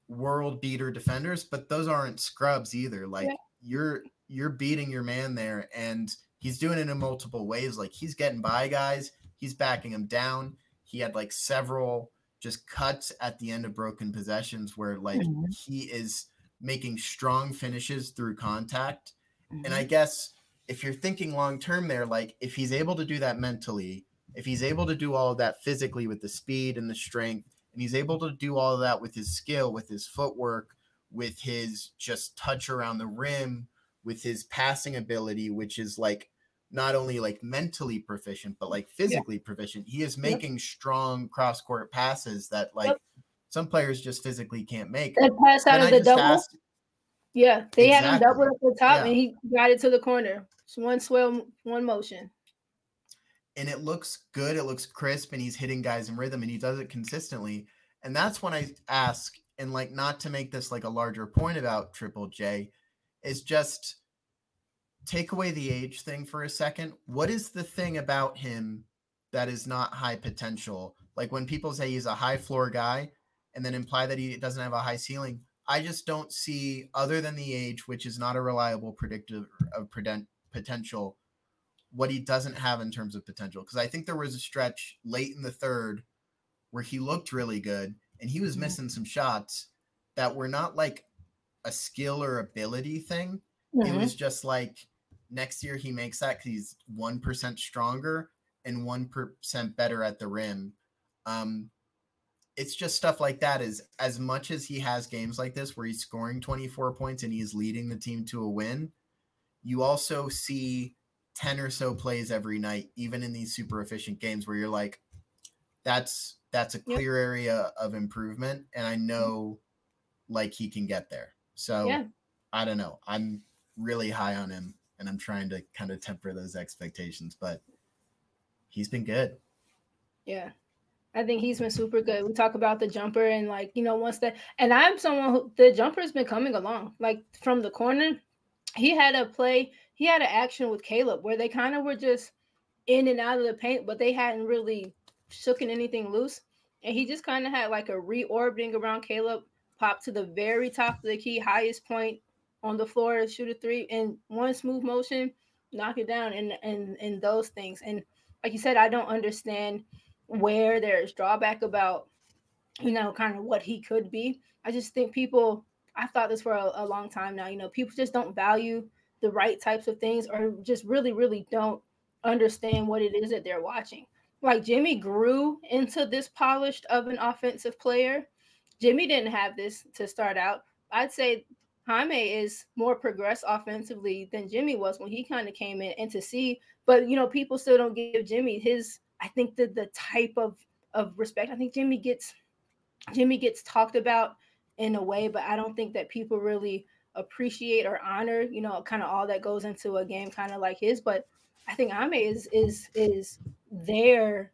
world beater defenders, but those aren't scrubs either. Like Yeah. you're you're beating your man there, and he's doing it in multiple ways. Like he's getting by guys, he's backing them down. He had like several just cuts at the end of broken possessions where like Mhm. he is making strong finishes through contact. And Mm-hmm. I guess if you're thinking long term there, like if he's able to do that mentally, if he's able to do all of that physically with the speed and the strength, And he's able to do all of that with his skill, with his footwork, with his just touch around the rim, with his passing ability, which is like not only like mentally proficient, but like physically proficient. He is making strong cross court passes that like Yep. some players just physically can't make. That pass out Can of I the double. ask- Yeah, they had him Exactly. doubled up the top, Yeah. and he got it to the corner. It's one swell, one motion. and it looks good. It looks crisp, and he's hitting guys in rhythm, and he does it consistently. And that's when I ask, and like not to make this like a larger point about Triple J, is just take away the age thing for a second. What is the thing about him that is not high potential? Like when people say he's a high floor guy, and then imply that he doesn't have a high ceiling. I just don't see, other than the age, which is not a reliable predictor of potential, what he doesn't have in terms of potential. Because I think there was a stretch late in the third where he looked really good and he was Mhm. missing some shots that were not like a skill or ability thing. It Mhm. was just like next year he makes that because he's 1% stronger and 1% better at the rim. Um, it's just stuff like that is as much as he has games like this where he's scoring 24 points and he's leading the team to a win you also see 10 or so plays every night even in these super efficient games where you're like that's that's a Yep. clear area of improvement and i know like he can get there so Yeah. i don't know i'm really high on him and i'm trying to kind of temper those expectations but he's been good Yeah. I think he's been super good. We talk about the jumper and like, you know, once that and I'm someone who the jumper's been coming along. Like from the corner, he had a play, he had an action with Caleb where they kind of were just in and out of the paint, but they hadn't really shooken anything loose. And he just kind of had like a reorbiting around Caleb, pop to the very top of the key, highest point on the floor, shoot a three in one smooth motion, knock it down, and and and those things. And like you said, I don't understand where there's drawback about you know kind of what he could be. I just think people i've thought this for a, a long time now you know people just don't value the right types of things or just really really don't understand what it is that they're watching. Like jimmy grew into this polished of an offensive player. Jimmy didn't have this to start out. I'd say Jaime is more progressed offensively than Jimmy was when he kind of came in and to see, but you know, people still don't give Jimmy his I think that the type of of respect. I think Jimmy gets Jimmy gets talked about in a way, but I don't think that people really appreciate or honor, you know, kind of all that goes into a game kind of like his. But I think Ame is is is there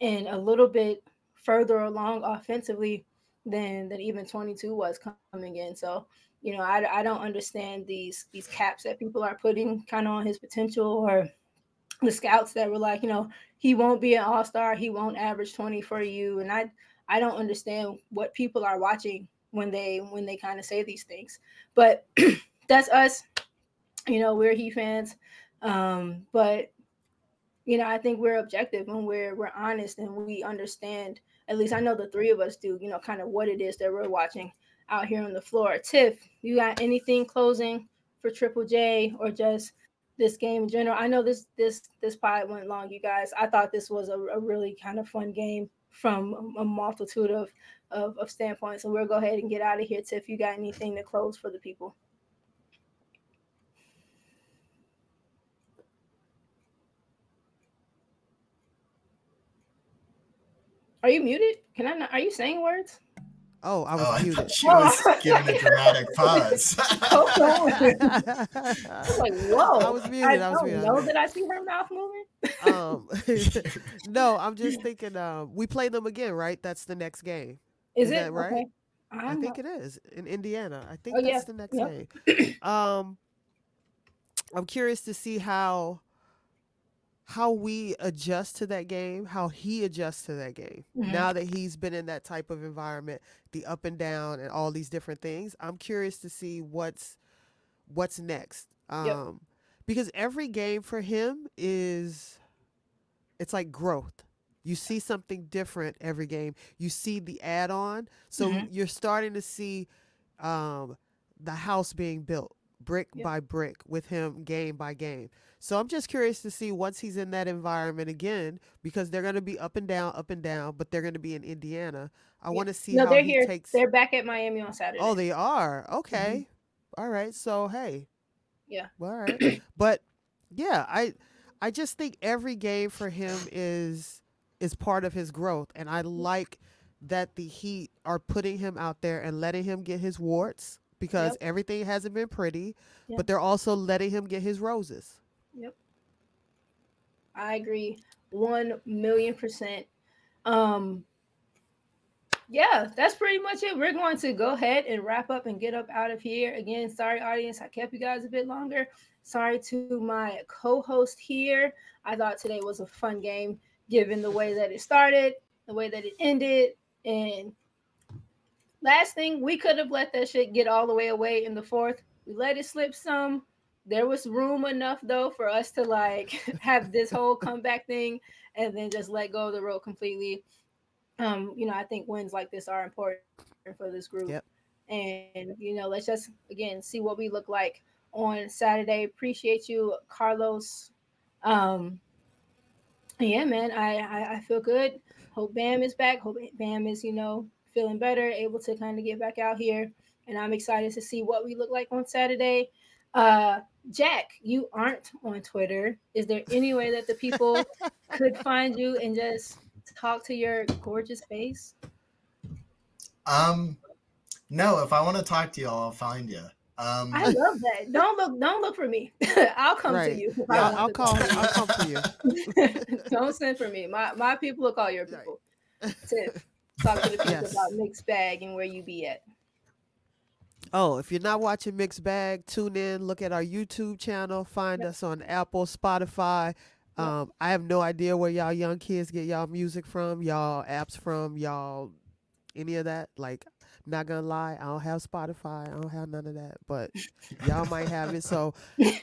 and a little bit further along offensively than than even 22 was coming in. So you know, I, I don't understand these these caps that people are putting kind of on his potential or the scouts that were like, you know, he won't be an all-star, he won't average 20 for you. And I I don't understand what people are watching when they when they kind of say these things. But <clears throat> that's us. You know, we're he fans. Um, but you know, I think we're objective and we're we're honest and we understand, at least I know the three of us do, you know, kind of what it is that we're watching out here on the floor. Tiff, you got anything closing for Triple J or just this game in general? I know this this this pod went long, you guys. I thought this was a, a really kind of fun game from a multitude of, of of standpoints. So we'll go ahead and get out of here. Tiff, you got anything to close for the people? Are you muted? Can I not? Are you saying words? Oh, I was oh, muted. thought she was <laughs> giving a dramatic pause. <laughs> Hold on. <laughs> I was like, whoa. I was muted, I I was don't muted, know that I see her mouth moving. um, no, I'm just thinking. Uh, we play them again, right? That's the next game. Is, Is it that right? Okay. i I'm think it is in Indiana. I think Oh, that's yeah. the next Yep. game. Um, I'm curious to see how how we adjust to that game, how he adjusts to that game. Mhm. Now that he's been in that type of environment, the up and down and all these different things, I'm curious to see what's what's next. Um Yep. because every game for him is it's like growth. You see something different every game. You see the add-on. So Mhm. you're starting to see um the house being built brick Yep. by brick with him game by game. So I'm just curious to see once he's in that environment again, because they're going to be up and down, up and down, but they're going to be in Indiana. I want to see no, how they're he here. takes. They're back at Miami on Saturday. Oh, they are. Okay. Mm-hmm. All right. So hey. Yeah. Well, all right. <clears throat> but yeah, I I just think every game for him is is part of his growth, and I like that the Heat are putting him out there and letting him get his warts because Yep. everything hasn't been pretty, Yeah. but they're also letting him get his roses. Yep. I agree one million percent. Um yeah, that's pretty much it. We're going to go ahead and wrap up and get up out of here. Again, sorry, audience, I kept you guys a bit longer. Sorry to my co-host here. I thought today was a fun game, given the way that it started, the way that it ended, and last thing, we could have let that shit get all the way away in the fourth. We let it slip some. There was room enough though for us to like <laughs> have this whole comeback thing and then just let go of the road completely. Um you know i think wins like this are important for this group. Yep. and you know let's just again see what we look like on saturday. Appreciate you carlos. Um yeah man i i, I feel good. Hope bam is back. Hope bam is you know feeling better able to kind of get back out here and i'm excited to see what we look like on saturday uh Jack, you aren't on Twitter. Is there any way that the people <laughs> could find you and just talk to your gorgeous face? Um, no, if I want to talk to you, I'll find you. Um, I love that. Don't look, don't look for me. <laughs> I'll come Right. to you. if I I'll, want I'll call. I'll come for you. <laughs> don't send for me. My my people will call your people. To talk to the people Yes. about mixed bag and where you be at. Oh, if you're not watching Mixed Bag, tune in. Look at our YouTube channel. Find Yep. us on Apple, Spotify. Yep. Um, I have no idea where y'all young kids get y'all music from, y'all apps from, y'all any of that. Like, not gonna lie, I don't have Spotify. I don't have none of that, but y'all might have it. So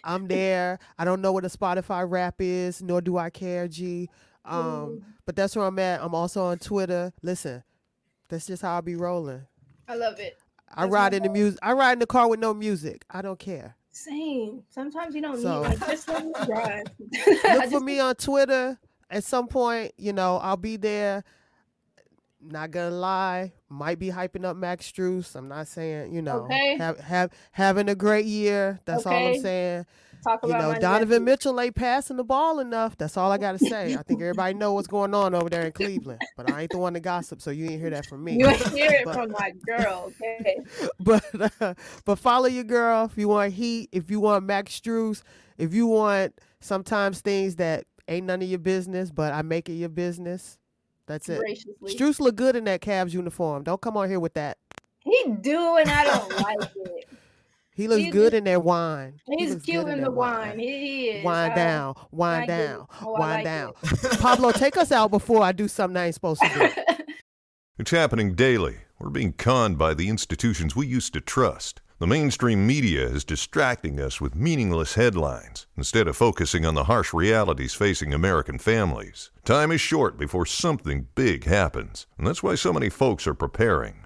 I'm <laughs> there. I don't know what a Spotify rap is, nor do I care, G. Um, but that's where I'm at. I'm also on Twitter. Listen, that's just how I be rolling. I love it. I That's ride in the music. I ride in the car with no music. I don't care. Same. Sometimes you don't So- need like just let me <laughs> drive. <laughs> Look for me on Twitter. At some point, you know, I'll be there. Not gonna lie, might be hyping up Max Strus. I'm not saying, you know, Okay. have have having a great year. That's all I'm saying. Talk You about know, my Donovan nephew. Mitchell ain't passing the ball enough. That's all I gotta <laughs> say. I think everybody know what's going on over there in Cleveland, but I ain't the one to gossip, so you ain't hear that from me. You ain't hear it <laughs> But- from my girl, okay? <laughs> but uh, but follow your girl if you want heat, if you want Max Strus, if you want sometimes things that ain't none of your business, but I make it your business. That's it. Graciously. Strus look good in that Cavs uniform. Don't come on here with that. He do, and I don't like it. He looks He's- good in that wine. He's looks cute good in the that wine. He, he is. Wind I- oh, down, I wind get down, Oh, I wind like down. <laughs> Pablo, take us out before I do something I ain't supposed to do. <laughs> It's happening daily. We're being conned by the institutions we used to trust. The mainstream media is distracting us with meaningless headlines instead of focusing on the harsh realities facing American families. Time is short before something big happens, and that's why so many folks are preparing.